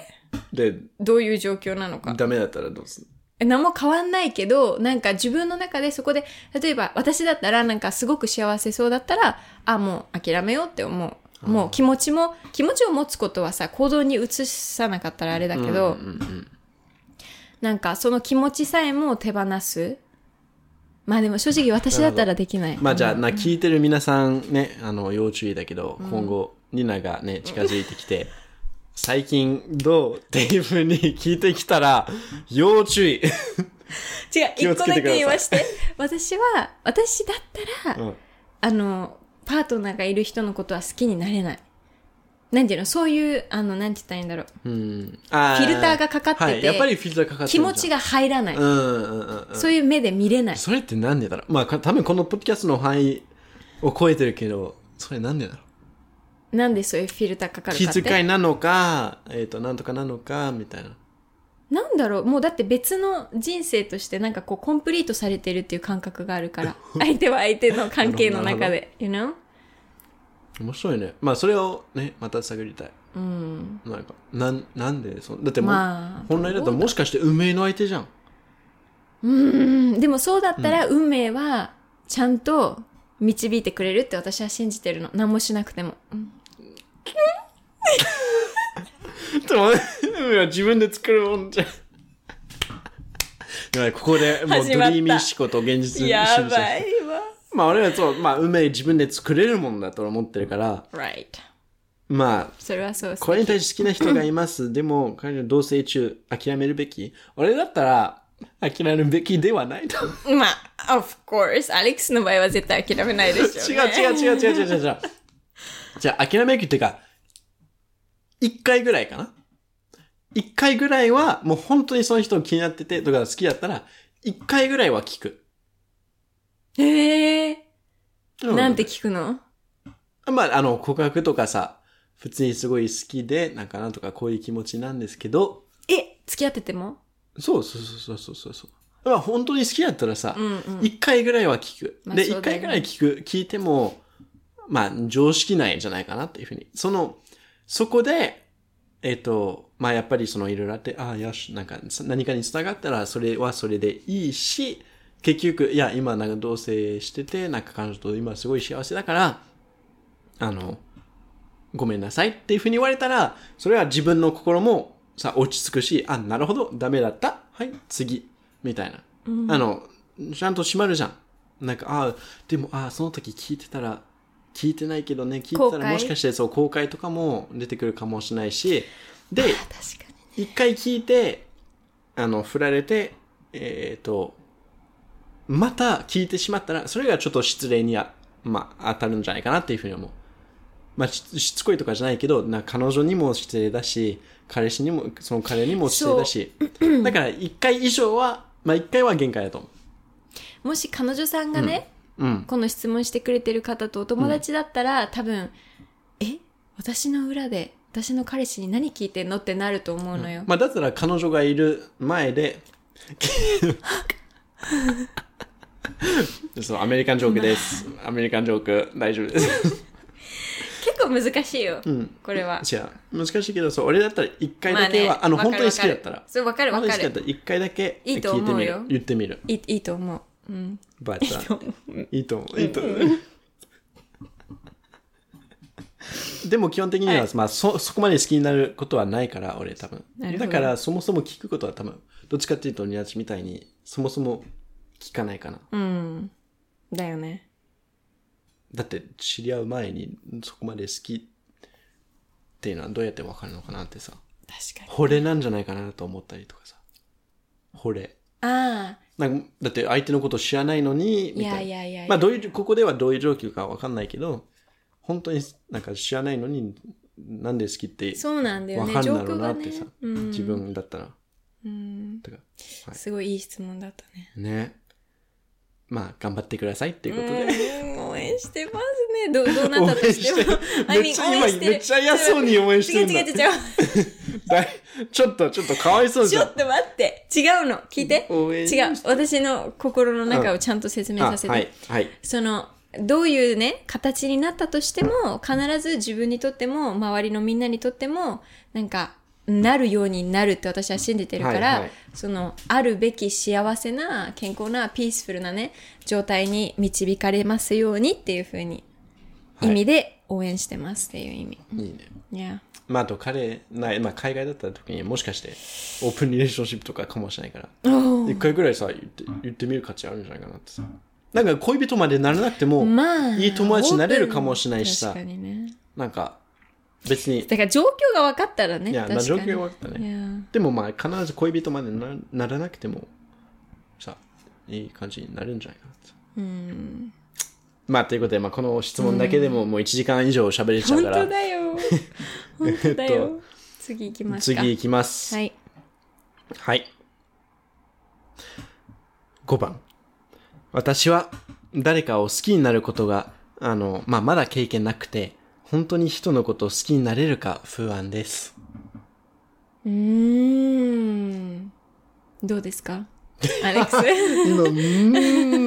で、どういう状況なのか。ダメだったらどうするえ何も変わんないけど、なんか自分の中でそこで、例えば私だったらなんかすごく幸せそうだったら、あ、もう諦めようって思う。もう気持ちも、気持ちを持つことはさ、行動に移さなかったらあれだけど、うんうんなんかその気持ちさえも手放す。まあでも正直私だったらできない。まあじゃあ、な、聞いてる皆さんね、あの、要注意だけど、今後、ニナがね、近づいてきて、最近どうっていうふうに聞いてきたら、要注意。違う、一個だけ言わして。私は、私だったら、うん。あの、パートナーがいる人のことは好きになれない。なんていうの？そういう、あの、なんて言ったらいいんだろう。うん。あフィルターがかかっててはい、やっぱりフィルターかかって気持ちが入らない。うんうんうんうん。そういう目で見れない。それってなんでだろう？まあ、か多分このポッドキャストの範囲を超えてるけど、それなんでだろう？なんでそういうフィルターかかるかって？気遣いなのか、えっ、と、なんとかなのか、みたいな。なんだろう？もうだって別の人生としてなんかこうコンプリートされてるっていう感覚があるから。相手は相手の関係の中で。You know? 面白いね。まあ、それをね、また探りたい。うん。なんか、なん、なんでそだってもう、まあ本来だともしかして運命の相手じゃん。うん。でもそうだったら運命はちゃんと導いてくれるって私は信じてるの。何もしなくても。うんでも、運命は自分で作るもんじゃん。でもねここでもうドリ始まったーミー思考と現実にやばいわ。まあ俺はそう、まあ運命自分で作れるもんだと思ってるから、Right. まあ、それはそうです。これに対して好きな人がいます。でも、彼女同棲中、諦めるべき俺だったら、諦めるべきではないと。まあ、of course. アレックスの場合は絶対諦めないでしょう、違うね。違う違う違う違う違う違う。じゃあ、諦めるべきっていうか、一回ぐらいかな？一回ぐらいは、もう本当にその人を気になってて、とか好きだったら、一回ぐらいは聞く。へえ。うなんて聞くの？まあ、あの、告白とかさ、普通にすごい好きで、なんかなんとかこういう気持ちなんですけど、え、付き合ってても？そうそうそうそうそうそう。まあ本当に好きだったらさうんうん、一、回ぐらいは聞く。で、まあそうだよね。一回ぐらい聞く、聞いても、まあ常識ないんじゃないかなっていうふうに。その、そこで、えっ、と、まあやっぱりそのいろいろあって、ああ、よし、なんか何かに繋がったらそれはそれでいいし、結局、いや、今なんか同棲してて、なんか彼女と今すごい幸せだから、あの、ごめんなさいっていうふうに言われたら、それは自分の心もさ、落ち着くし、あ、なるほど、ダメだった。はい、次。みたいな。あの、ちゃんと閉まるじゃん。なんか、あでも、あその時聞いてたら、聞いてないけどね、聞いてたらもしかしてそう、後悔とかも出てくるかもしれないし、で。一回聞いて、あの、振られて、えっ、と、また聞いてしまったら、それがちょっと失礼にあ、まあ、当たるんじゃないかなっていうふうに思う。まあ、ししつこいとかじゃないけど、な彼女にも失礼だし、彼氏にも、その彼にも失礼だし。だから、一回以上は、まあ、一回は限界だと思もし彼女さんがね、う。うん。この質問してくれてる方とお友達だったら、多分、え？私の裏で、私の彼氏に何聞いてんのってなると思うのよ。まあ、だったら彼女がいる前で、そう、アメリカンジョークです。アメリカンジョーク、大丈夫です。結構難しいよ、これは。違う。難しいけど、そう、俺だったら一回だけは、あの、わかる本当に好きだったら。そう、わかるわかる。本当に好きだったら一回だけ聞いいいと思うよてみる。言ってみる。いいいいと思う。うん。But, いいと思う。いいと思う。いいと思う。でも基本的には、はいまあそ、そこまで好きになることはないから、俺多分。だから、そもそも聞くことは多分、どっちかっていうと、ニヤチみたいに、そもそも聞かないかな。うん。だよね。だって、知り合う前に、そこまで好きっていうのはどうやってわかるのかなってさ。確かに。惚れなんじゃないかなと思ったりとかさ。惚れ。ああ、なんかだって相手のこと知らないのに、みたいな。まあどういう、ここではどういう状況かわかんないけど、本当になんか知らないのに、なんで好きってそうなんだよね。わかん状だろうなってさ、。うん。自分だったら。うん。てかすごいいい質問だったね。ね。まあ頑張ってくださいっていうことで。うん応援してますね。どう、どうなったとしても。応援してる I mean めっちゃ今めっちゃ嫌そうに応援してるんだ違う違う違う ちょっと、ちょっとかわいそうじゃんちょっ。と待って。違うの。聞いて。違う。私の心の中をちゃんと説明させて。あはい、はい。その、どういうね、形になったとしても、必ず自分にとっても、周りのみんなにとっても、なんか、なるようになるって私は信じてるから、はいはいその、あるべき幸せな、健康な、ピースフルなね、状態に導かれますようにっていうふうに、はい意味で応援してますっていう意味。いいね。いや。まあ、あと彼、ない、まあ、海外だった時にもしかして、オープンリレーションシップとかかもしれないから、一回ぐらいさ、言って、言ってみる価値あるんじゃないかなってさ。なんか恋人までならなくても、まあ、いい友達になれるかもしれないしさ確かにね。なんか、別に、だから状況が分かったらね。いや、状況が分かったね。でもまあ、必ず恋人までなならなくても、さ、いい感じになるんじゃないかなって。うん。まあ、ということで、まあ、この質問だけでももう1時間以上喋れちゃう本から、当だよ。本当だよ。次行きますか。次行きます。はい。はい。5番。私は誰かを好きになることが、あの、まあ、まだ経験なくて、本当に人のことを好きになれるか不安です。うーん。どうですか？アレックス。今、うーん。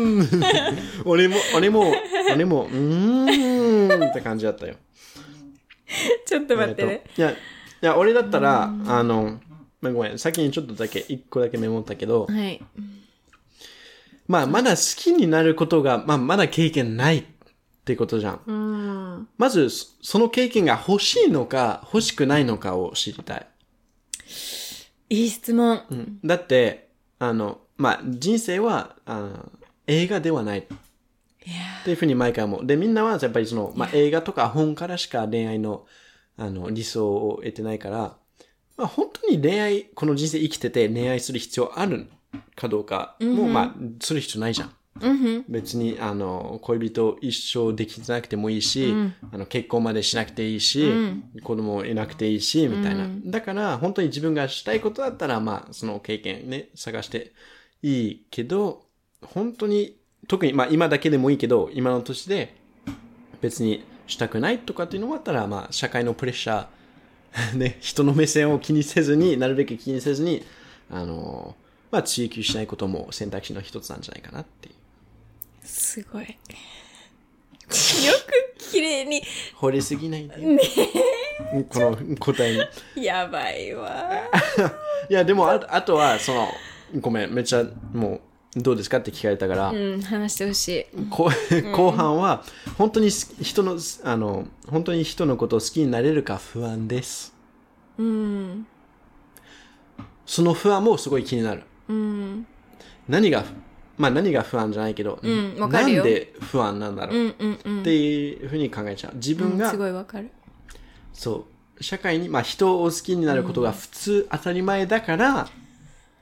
俺も、俺も、俺も、うーんって感じだったよ。ちょっと待ってね。えっといや、いや、俺だったら、あの、まあごめん、先にちょっとだけ、一個だけメモったけど、はい。まあ、まだ好きになることが、まあ、まだ経験ないってことじゃん。うん。まず、そその経験が欲しいのか、欲しくないのかを知りたい。いい質問。うんだって、あの、まあ、人生は、あの映画ではない。っていうふうに毎回思う。で、みんなはやっぱりその、まあ、映画とか本からしか恋愛の、あの、理想を得てないから、まあ、本当に恋愛、この人生生きてて恋愛する必要あるかどうかも、まあ、する必要ないじゃん。別に、あの、恋人一生できてなくてもいいし、あの、結婚までしなくていいし、子供いなくていいし、みたいな。だから、本当に自分がしたいことだったら、まあ、その経験ね、探していいけど、本当に、特に、まあ、今だけでもいいけど、今の年で、別にしたくないとかっていうのもあったら、まあ、社会のプレッシャー、ね、人の目線を気にせずに、なるべく気にせずに、あの、まあ、追求しないことも選択肢の一つなんじゃないかなっていう。すごい。よく綺麗に。掘りすぎないで。この答えに。やばいわ。いや、でもあ、あとは、その、ごめん、めっちゃ、もう、どうですか？って聞かれたから、うん、話してほしい。こ後半は、本当にす人の、あの、本当に人のことを好きになれるか不安です。うん。その不安もすごい気になる。うん。何が、まあ何が不安じゃないけど、んわかなんで不安なんだろう、うんうんうん。っていうふうに考えちゃう。自分が、すごいわかる。そう、社会に、まあ人を好きになることが普通、当たり前だから、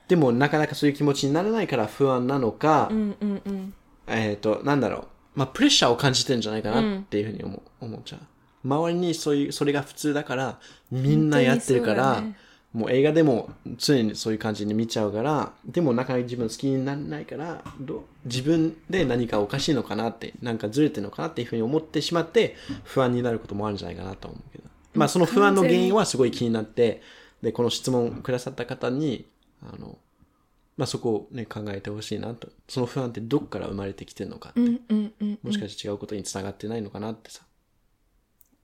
でもなかなかそういう気持ちにならないから不安なのか、うんうんうん。えっ、と、なんだろう。まあ、プレッシャーを感じてるんじゃないかなっていうふうに思う、思っちゃう。周りにそういう、それが普通だから、みんなやってるから、ねもう映画でも常にそういう感じに見ちゃうから、でもなかなか自分好きにならないから、どう自分で何かおかしいのかなって、なんかずれてるのかなっていうふうに思ってしまって、不安になることもあるんじゃないかなと思うけど。まあ、その不安の原因はすごい気になって、で、この質問くださった方に、あの、まあ、そこをね、考えてほしいなと。その不安ってどっから生まれてきてるのかって。うんうんうん。もしかして違うことにつながってないのかなってさ。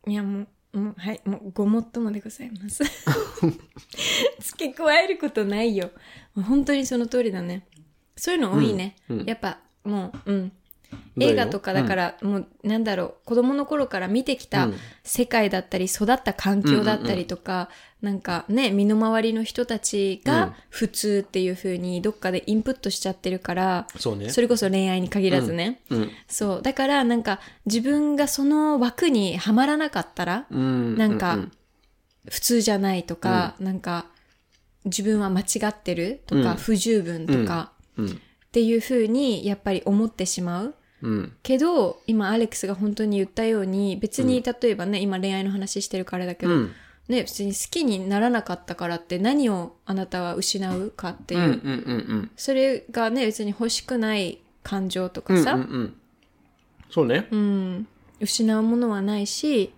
いやもう、もう、はい、もう、ごもっともでございます。付け加えることないよ。本当にその通りだね。そういうの多いね。やっぱ、もう、うん。映画とかだから、もう、なんだろう、子供の頃から見てきた世界だったり、育った環境だったりとか、なんかね、身の回りの人たちが普通っていう風にどっかでインプットしちゃってるから、それこそ恋愛に限らずね。うん。そう。だから、なんか、自分がその枠にはまらなかったら、うん。なんか、普通じゃないとか、なんか、自分は間違ってるとか、不十分とか、うん。っていう風に、やっぱり思ってしまう。うん。けど、今、アレックスが本当に言ったように、別に、例えばね、今恋愛の話してるからだけど、うん。ね、別に好きにならなかったからって何をあなたは失うかっていう、うん。うん。うん。それがね、別に欲しくない感情とかうん。さ、うん。うん。そうね。うん、失うものはないし、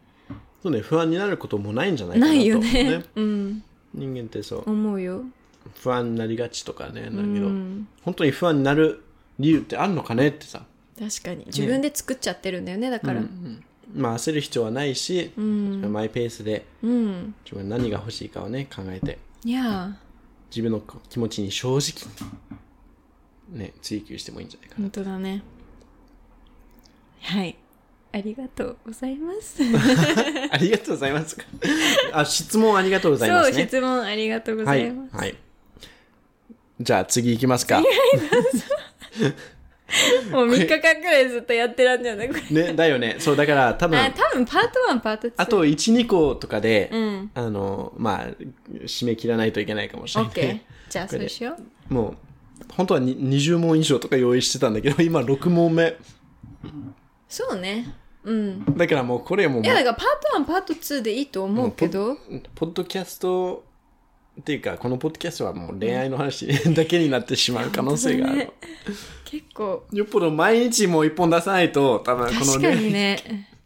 そうね。不安になることもないんじゃないかなと。ないよね。うん、人間ってそう、思うよ。不安になりがちとかね。だけど、うん、本当に不安になる理由ってあるのかねってさ。確かに。自分で作っちゃってるんだよね、だから。まあ焦る必要はないし、うん、マイペースでうん。自分が何が欲しいかをね、考えて、いや自分の気持ちに正直に、ね、追求してもいいんじゃないかー、本当だね。はい。ありがとうございます。な。ありがとうございます。あ、質問ありがとうございまそう、すね。質問ありがとうごはいざいます。。はい。じゃあ次行きますか。もう3日間くらいずっとやってらんじゃないこれ。ね、だよね。そう、だから多分、あ、多分パート1、パート2。あと1、2個とかで、うん。あの、まあ、締め切らないといけないかもしれない、オッケー。じゃあ、そうしよう。もう、本当はに20問以上とか用意してたんだけど、今6問目。そうね。うん。だからもうこれもういや、だからパート1、パート2でいいと思うけど、ポッドキャストっていうか、このポッドキャストはもう恋愛の話だけになってしまう可能性がある。ね結構、よっぽど毎日もう一本出さないと、多分この確かにね。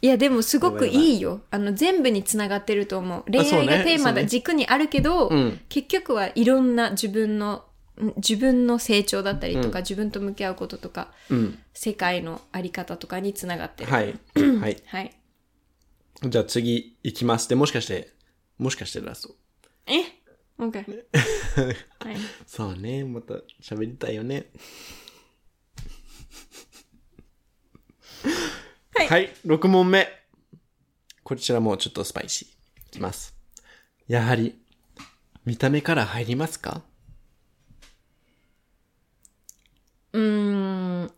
いや、でもすごくいいよ。あの、全部につながってると思う。恋愛がテーマだ、ね軸にあるけど、うん結局はいろんな自分の、ん自分の成長だったりとか、自分と向き合うこととか、うん。世界のあり方とかにつながってる。はい。はい。はい。じゃあ次行きます。で、もしかして、もしかしてラスト。え？?OK。はい。そうね、また喋りたいよね。はいはい、6問目。こちらもちょっとスパイシー。いきます。やはり、見た目から入りますか？うーん。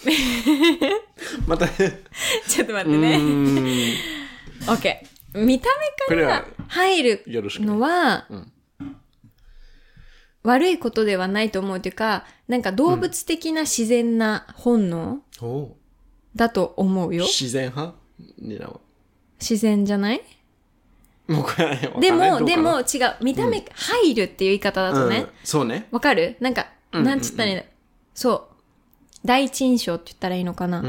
また、ちょっと待ってね。OK。見た目から入るのは、悪いことではないと思うというか、なんか動物的な自然な本能おだと思うよ。自然派？自然じゃない？もうこれはねわかんでも、で、も違う。見た目、入るっていう言い方だとねそうね。わ、かる？なんか、なんつったらいいの、そう。第一印象って言ったらいいのかな？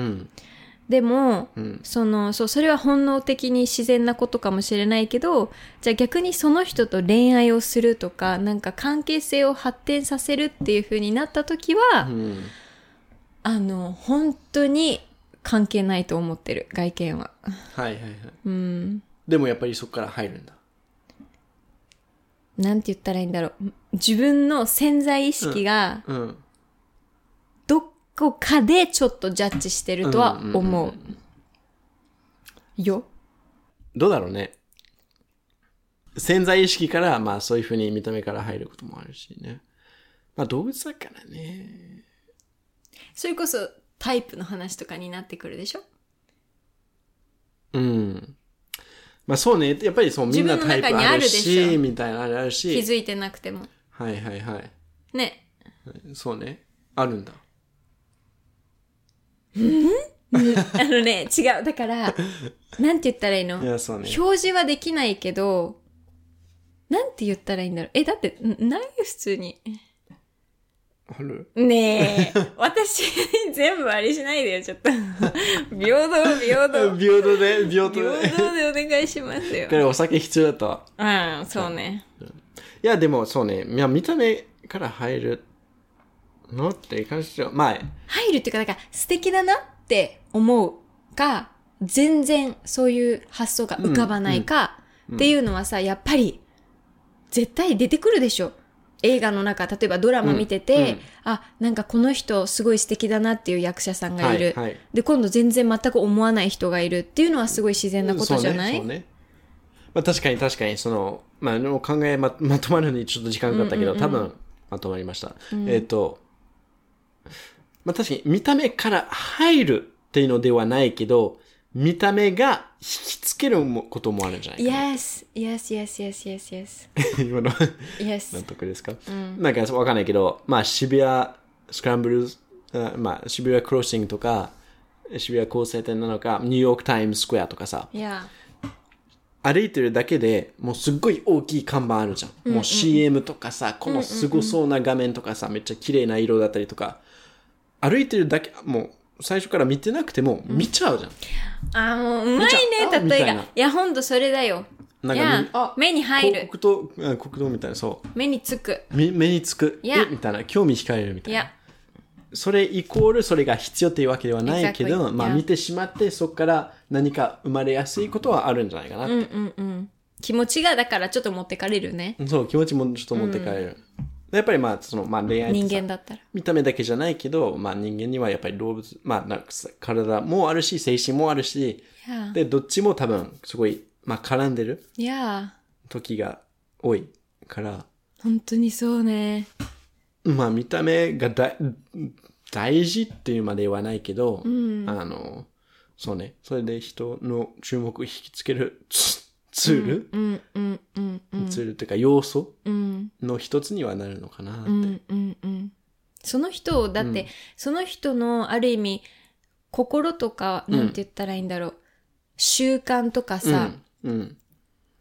うん。でも、んその、そう、それは本能的に自然なことかもしれないけど、じゃあ逆にその人と恋愛をするとか、なんか関係性を発展させるっていう風になった時は、うん。あの、本当に関係ないと思ってる、外見は。はいはいはい。うん。でもやっぱりそこから入るんだ。なんて言ったらいいんだろう。自分の潜在意識が、うん。どこかでちょっとジャッジしてるとは思う。よ。どうだろうね。潜在意識から、まあそういうふうに見た目から入ることもあるしね。まあ動物だからね。それこそタイプの話とかになってくるでしょ？うん。まあそうね。やっぱりそう、みんなタイプある自分の中にあるでしし、ょみたいなのある気し。づいてなくても。はいはいはい。ね。そうね。あるんだ。あのね、違う。だから、なんて言ったらいいの？いや、そうね。表示はできないけど、なんて言ったらいいんだろう？え、だって、んないよ、普通に。ある？ねえ、私、全部あれしないでよ、ちょっと。平等、平等。平等で、平等で。平等でお願いしますよこ。れお酒必要だったわ。うん、そうね。いや、でもそうね。いや、見た目から入るのって関しては、まあ、入るっていうか、だから素敵だなって思うか、全然そういう発想が浮かばないか、っていうのはさ、やっぱり、絶対出てくるでしょ。映画の中、例えばドラマ見てて、うんうんあ、なんかこの人すごい素敵だなっていう役者さんがいる。はいはいで、今度全然全く思わない人がいるっていうのはすごい自然なことじゃない、そうね。そうねまあ確かに確かに、その、まあ、の考えままとまるのにちょっと時間かかったけど、多分まとまりました。えっ、と、まあ確かに見た目から入るっていうのではないけど、見た目が引きつけるもこともあるんじゃないかな。?Yes, yes, yes, yes, yes, yes. 今の yes. 納得ですか、なんかわかんないけど、まあ渋谷スクランブル、あまあ渋谷クロッシングとか、渋谷交差点なのか、ニューヨークタイムズスクエアとかさ、Yeah. 歩いてるだけでもうすっごい大きい看板あるじゃん。もう CM とかさ、このすごそうな画面とかさ、めっちゃ綺麗な色だったりとか、歩いてるだけ、もう最初から見てなくても見ちゃうじゃん。あー、もううまい見ちゃね、うみたいな。例えがいや、ほんとそれだよ。なんいやみあ目に入る広告と、うん国道みたいな、そう。目につく。み目につく。いやえみたいな。興味惹かれるみたいな。いや、それイコールそれが必要っていうわけではないけど、Exactly. まあ Yeah. 見てしまってそこから何か生まれやすいことはあるんじゃないかなって。うんうんうん。気持ちがだからちょっと持ってかれるね。そう、気持ちもちょっと持って帰れる。やっぱりまあ、その、まあ恋愛人さ間だったら。見た目だけじゃないけど、まあ人間にはやっぱり動物、まあなんかさ体もあるし、精神もあるし、いや、で、どっちも多分すごい、まあ絡んでるいや、時が多いから、本当にそうね。まあ見た目がだ大事っていうまではないけど、あの、そうね、それで人の注目を引きつけるツール、うんうんうんうんツールっていうか要素？うんの一つにはなるのかなって。うんうんうんその人をだって、その人のある意味心とかなんて言ったらいいんだろう、習慣とかさ。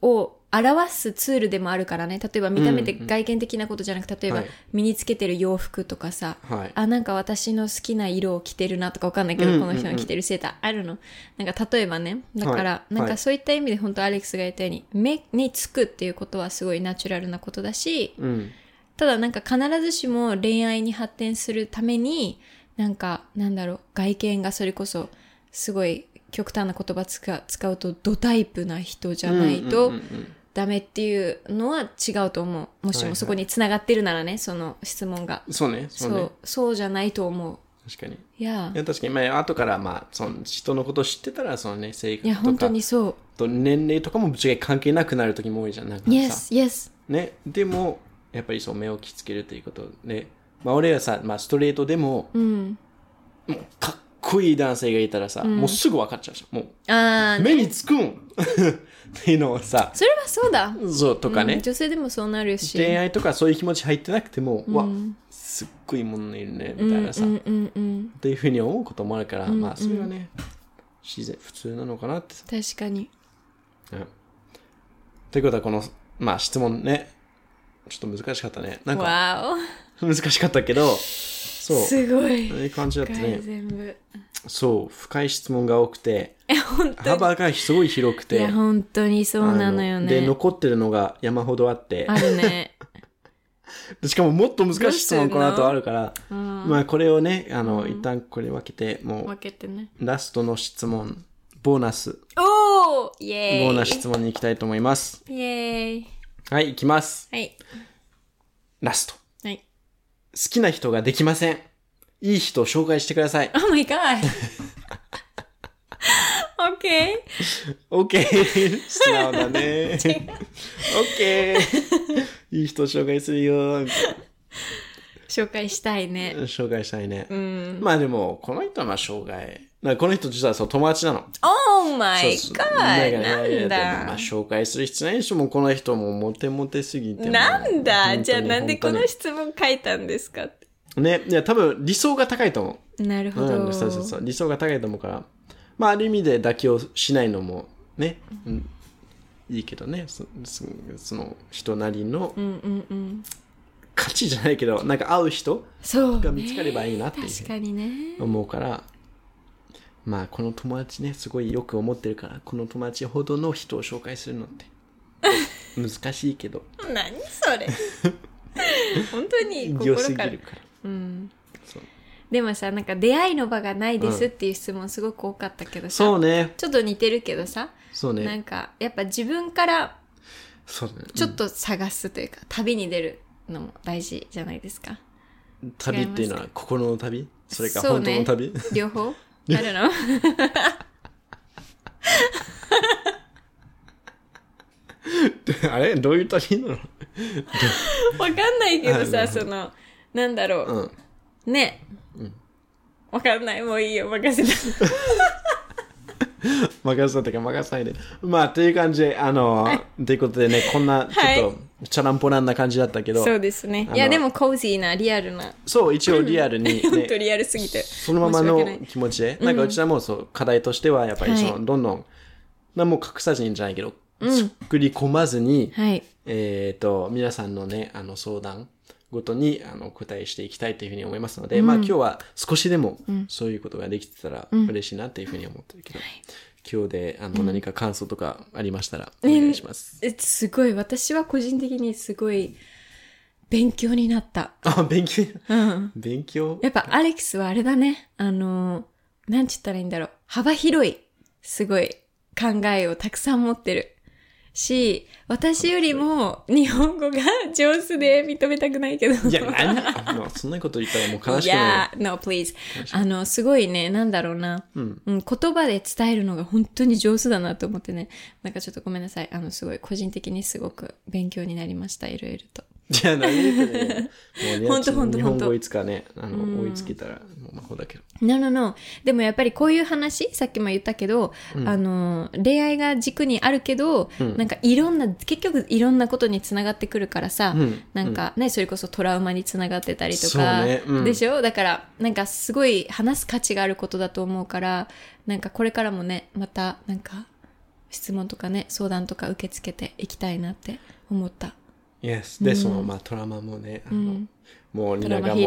を表すツールでもあるからね。例えば見た目って外見的なことじゃなくて例えばはい。身につけてる洋服とかさ、はい。あなんか私の好きな色を着てるなとかわかんないけど、うんこの人が着てるセーターあるの。なんか例えばね。だから、はい。なんかそういった意味で本当アレックスが言ったように目につくっていうことはすごいナチュラルなことだしうん。ただなんか必ずしも恋愛に発展するためになんかなんだろう外見がそれこそすごい極端な言葉使うとドタイプな人じゃないと、うんうんうんダメっていうのは違うと思うもしもそこにつながってるならねその質問がうんそうね。そそうう,、ね。そうじゃないと思う確かに。いや確かに、まあ、後から、まあ、その人のことを知ってたら、そのね、性いや本当格とか、にそうと年齢とかもぶっちゃけ関係なくなる時も多いじゃん。なんかさ。Yes yes ね。でも、やっぱりそう、目をきつけるということね。まあ、俺はさ、まあ、ストレートでも、うんもう、かっこいい男性がいたらさ、もうすぐ分かっちゃうじゃん。もう、あー目につくんっていうのをさ、それはそうだ。そうとかね、うん女性でもそうなるし。恋愛とかそういう気持ち入ってなくても、わ、すっごいものいるね、みたいなさ、っうんうんうん。ていうふうに思うこともあるから、まあ、それはね、自然、普通なのかなってさ。確かに。うん。ということは、この、まあ、質問ね、ちょっと難しかったね。なんか、わ難しかったけど、そう。お。すごい。いう感じだったね。全部そう、深い質問が多くて、幅がすごい広くて、いや本当にそうなのよあで、ね残ってるのが山ほどあって、あるね。でしかももっと難しい質問この後あるから、うん。まあこれをね、あの、一旦これ分けて、も分けてね。う、ラストの質問、ボーナス、おおイエーイ。ボーナス質問に行きたいと思います。イエーイ。はい、行きます。はい。ラスト。はい。好きな人ができません。いい人を紹介してください。Oh my god. okay. OK! 素直だね。OK! いい人を紹介するよ。紹介したいね。紹介したいね。まあでも、この人はまあ障害。なんかこの人実はそう友達なの。Oh my god. なんやでもまだあ。紹介する必要ないでしょ。もうこの人もモテモテすぎても。なんだじゃあなんでこの本質問書いたんですかってね、いや多分理想が高いと思う。なるほど。うん、そうそうそう。理想が高いと思うから。まあある意味で妥協しないのもね、うん、いいけどね。そそその人なりのうんうんうん。価値じゃないけど、なんか合う人そう、が見つかればいいなっていう確かにね。思うから、まあこの友達ね、すごいよく思ってるから、この友達ほどの人を紹介するのって 難しいけど、何それ。本当に良心からすぎる。から。うん。そう。でもさ、なんか出会いの場がないですっていう質問すごく多かったけどさ。そうね、ちょっと似てるけどさ。そうなんね、か、やっぱ自分からそうね。ちょっと探すというか、旅に出るのも大事じゃないですか？旅っていうのは心の旅？それかそうね。本当の旅、両方？あるの？あれ？どういう旅なの？わかんないけどさ、その、なんだろう。うん。ね。わかんない。もういいよ。任せた。任せたか任せないで。まあ、という感じで、あの、ということでね、こんな、ちょっと、チャランポランな感じだったけど、そうですね。のいや、でもコージーな、リアルな。そう、一応リアルに、本当ね、リアルすぎて。そのままの申し訳ない気持ちで、なんかうちらもそう、課題としては、やっぱりその、はいどんどん、何も隠さずにじゃないけど、作り込まずに、はい。えっ、と、皆さんのね、あの相談ごとに、あの、答えしていきたいというふうに思いますので、まあ今日は少しでも、そういうことができてたら嬉しいなっていうふうに思ってるけど、今日で、あの、何か感想とかありましたら、お願いします。えすごい、私は個人的にすごい勉強になった。あ、勉強、うん。勉強？やっぱアレックスはあれだね。あの、なんて言ったらいいんだろう。幅広い、すごい考えをたくさん持ってる。し、私よりも日本語が上手で認めたくないけど。いや、何？あのそんなこと言ったらもう悲しくいなや、no, please. あの、すごいね、なんだろうな。うん、言葉で伝えるのが本当に上手だなと思ってね。なんかちょっとごめんなさい。あの、すごい、個人的にすごく勉強になりました。いろいろと。じゃあ何言ってんの もう日本語いつかね、あの、追いつけたら、もう魔法だけど。No, no, no. でもやっぱりこういう話、さっきも言ったけど、あの、恋愛が軸にあるけど、なんかいろんな、結局いろんなことにつながってくるからさ、ん。なんかね、それこそトラウマにつながってたりとか、ね。うん。でしょ？だから、なんかすごい話す価値があることだと思うから、なんかこれからもね、またなんか質問とかね、相談とか受け付けていきたいなって思った。Yes. で、その、まあ、トラウマもね、あの、もう、ニナがもう、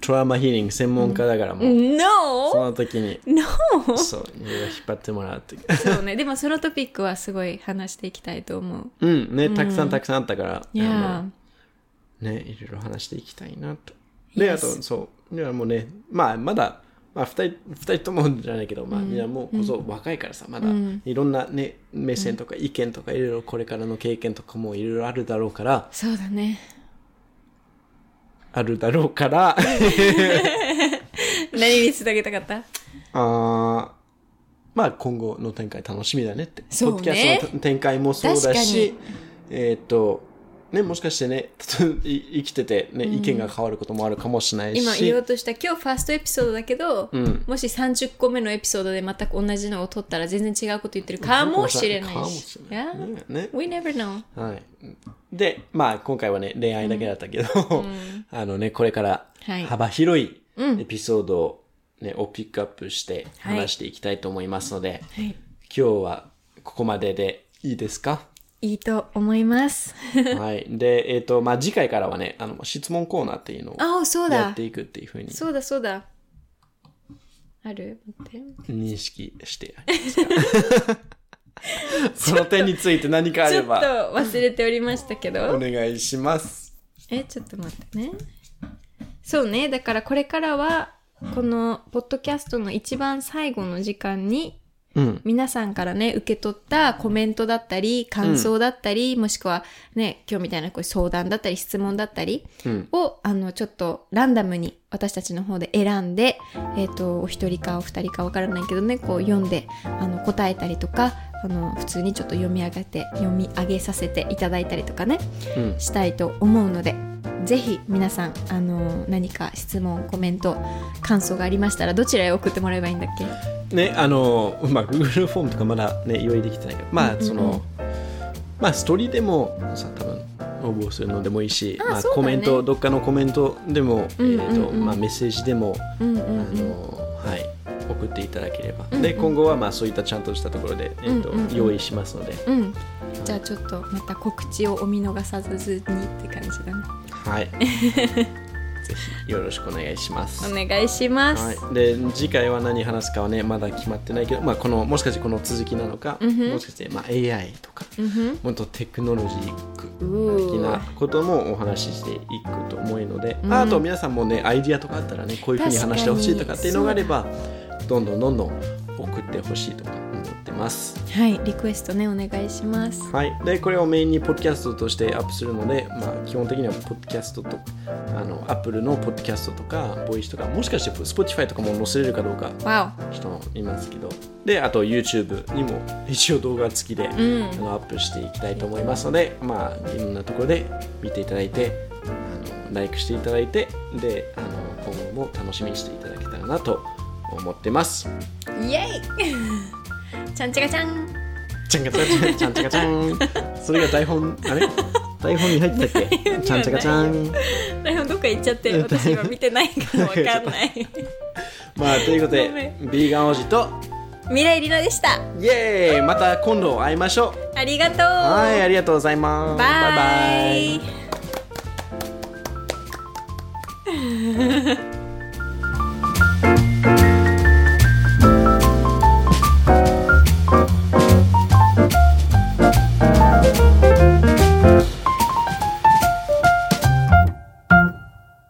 トラウマヒーリング専門家だから、もう、そ No! の時に、No! そう、ニナが引っ張ってもらうって。そうね。でもそのトピックはすごい話していきたいと思う。うん、ね、たくさんたくさんあったから、いやね、いろいろ話していきたいなと。で、Yes あと、そう、いやもうね、まあ、まだ、まあ、二人、二人ともじゃないけど、まあ、いや、もうこそ若いからさ、まだ、いろんなね、目線とか意見とか、いろいろこれからの経験とかもいろいろあるだろうから、そうだね。あるだろうから、何につなげたかった？あーまあ今後の展開楽しみだねって。そうね。ポッドキャストの展開もそうだしに、えーっと、ね、もしかしてね、い生きてて、ね、意見が変わることもあるかもしれないし。今言おうとした今日ファーストエピソードだけど、んもし30個目のエピソードで全く同じのを撮ったら全然違うこと言ってるかもしれないし。かもしれない.ね We never know. はい。で、まあ今回はね、恋愛だけだったけど、あのね、これからはい幅広いエピソードをね、をピックアップしてはい話していきたいと思いますので、はい。今日はここまででいいですか？いいと思います。はい。で、えっ、と、まあ、次回からはね、あの、質問コーナーっていうのをやって。いくっていうふうにそうだ、そうだ。ある？認識してありますか？その点について何かあちょっとれば忘れておりましたけおど。願いします。え、ちょっと待ってね。そうね。だからこれからは、このポッドキャストの一番最後の時間に、うん。皆さんからね、受け取ったコメントだったり、感想だったり、もしくはね、今日みたいなこう相談だったり、質問だったりうんを、あの、ちょっとランダムに私たちの方で選んで、えっ、と、お一人かお二人かわからないけどね、こう読んで、あの、答えたりとか、あの、普通にちょっと読み上げて、読み上げさせていただいたりとかね、うん。したいと思うので、ぜひ皆さん、あの、何か質問、コメント、感想がありましたら、どちらへ送ってもらえばいいんだっけ？ね、あの、まあ、Google フォームとかまだね、用意できてないけど、まあ、その、まあ、ストーリーでもさ、多分、応募するのでもいいし、まあ、コメント、どっかのコメントでも、うんうんうんえっ、と、まあ、メッセージでも、うんうんあの、はい、送っていただければ。で、今後は、まあ、そういったちゃんとしたところで、えっ、と、うんうんうん用意しますので、うん。じゃあちょっとまた告知をお見逃さずにって感じだね。はい。ぜひよろしくお願いします。お願いします。はい、で次回は何話すかはねまだ決まってないけど、まあ、このもしかしてこの続きなのか、もしかして、まあ、AI とか、もっとテクノロジーう的なこともお話ししていくと思うので、あと皆さんもねアイディアとかあったらねこういうふうに話してほしいとかっていうのがあればどんどんどんどん送ってほしいとか。思ってます。はい、リクエストね、お願いします。はい、でこれをメインにポッドキャストとしてアップするので、まあ、基本的にはポッドキャストとあの Apple のポッドキャストとかボイスとかもしかして Spotify とかも載せれるかどうかわ人もいますけど。であと YouTube にも一応動画付きで、ん。あのアップしていきたいと思いますのでまあいろんなところで見ていただいてあのライクしていただいてであの今後も楽しみにしていただけたらなと思ってます。おイエイちゃんちゃかちゃんちゃんかちゃんちゃんちゃかちゃんそれが台本。あれ？台本に入ってたっけ？ちゃんちゃかちゃん台本どっか行っちゃって、私今見てないからわかんない。まあということでビーガン王子と未来りなでした。イエーイ。また今度会いましょう。ありがとう。はいありがとうございます。バイバイ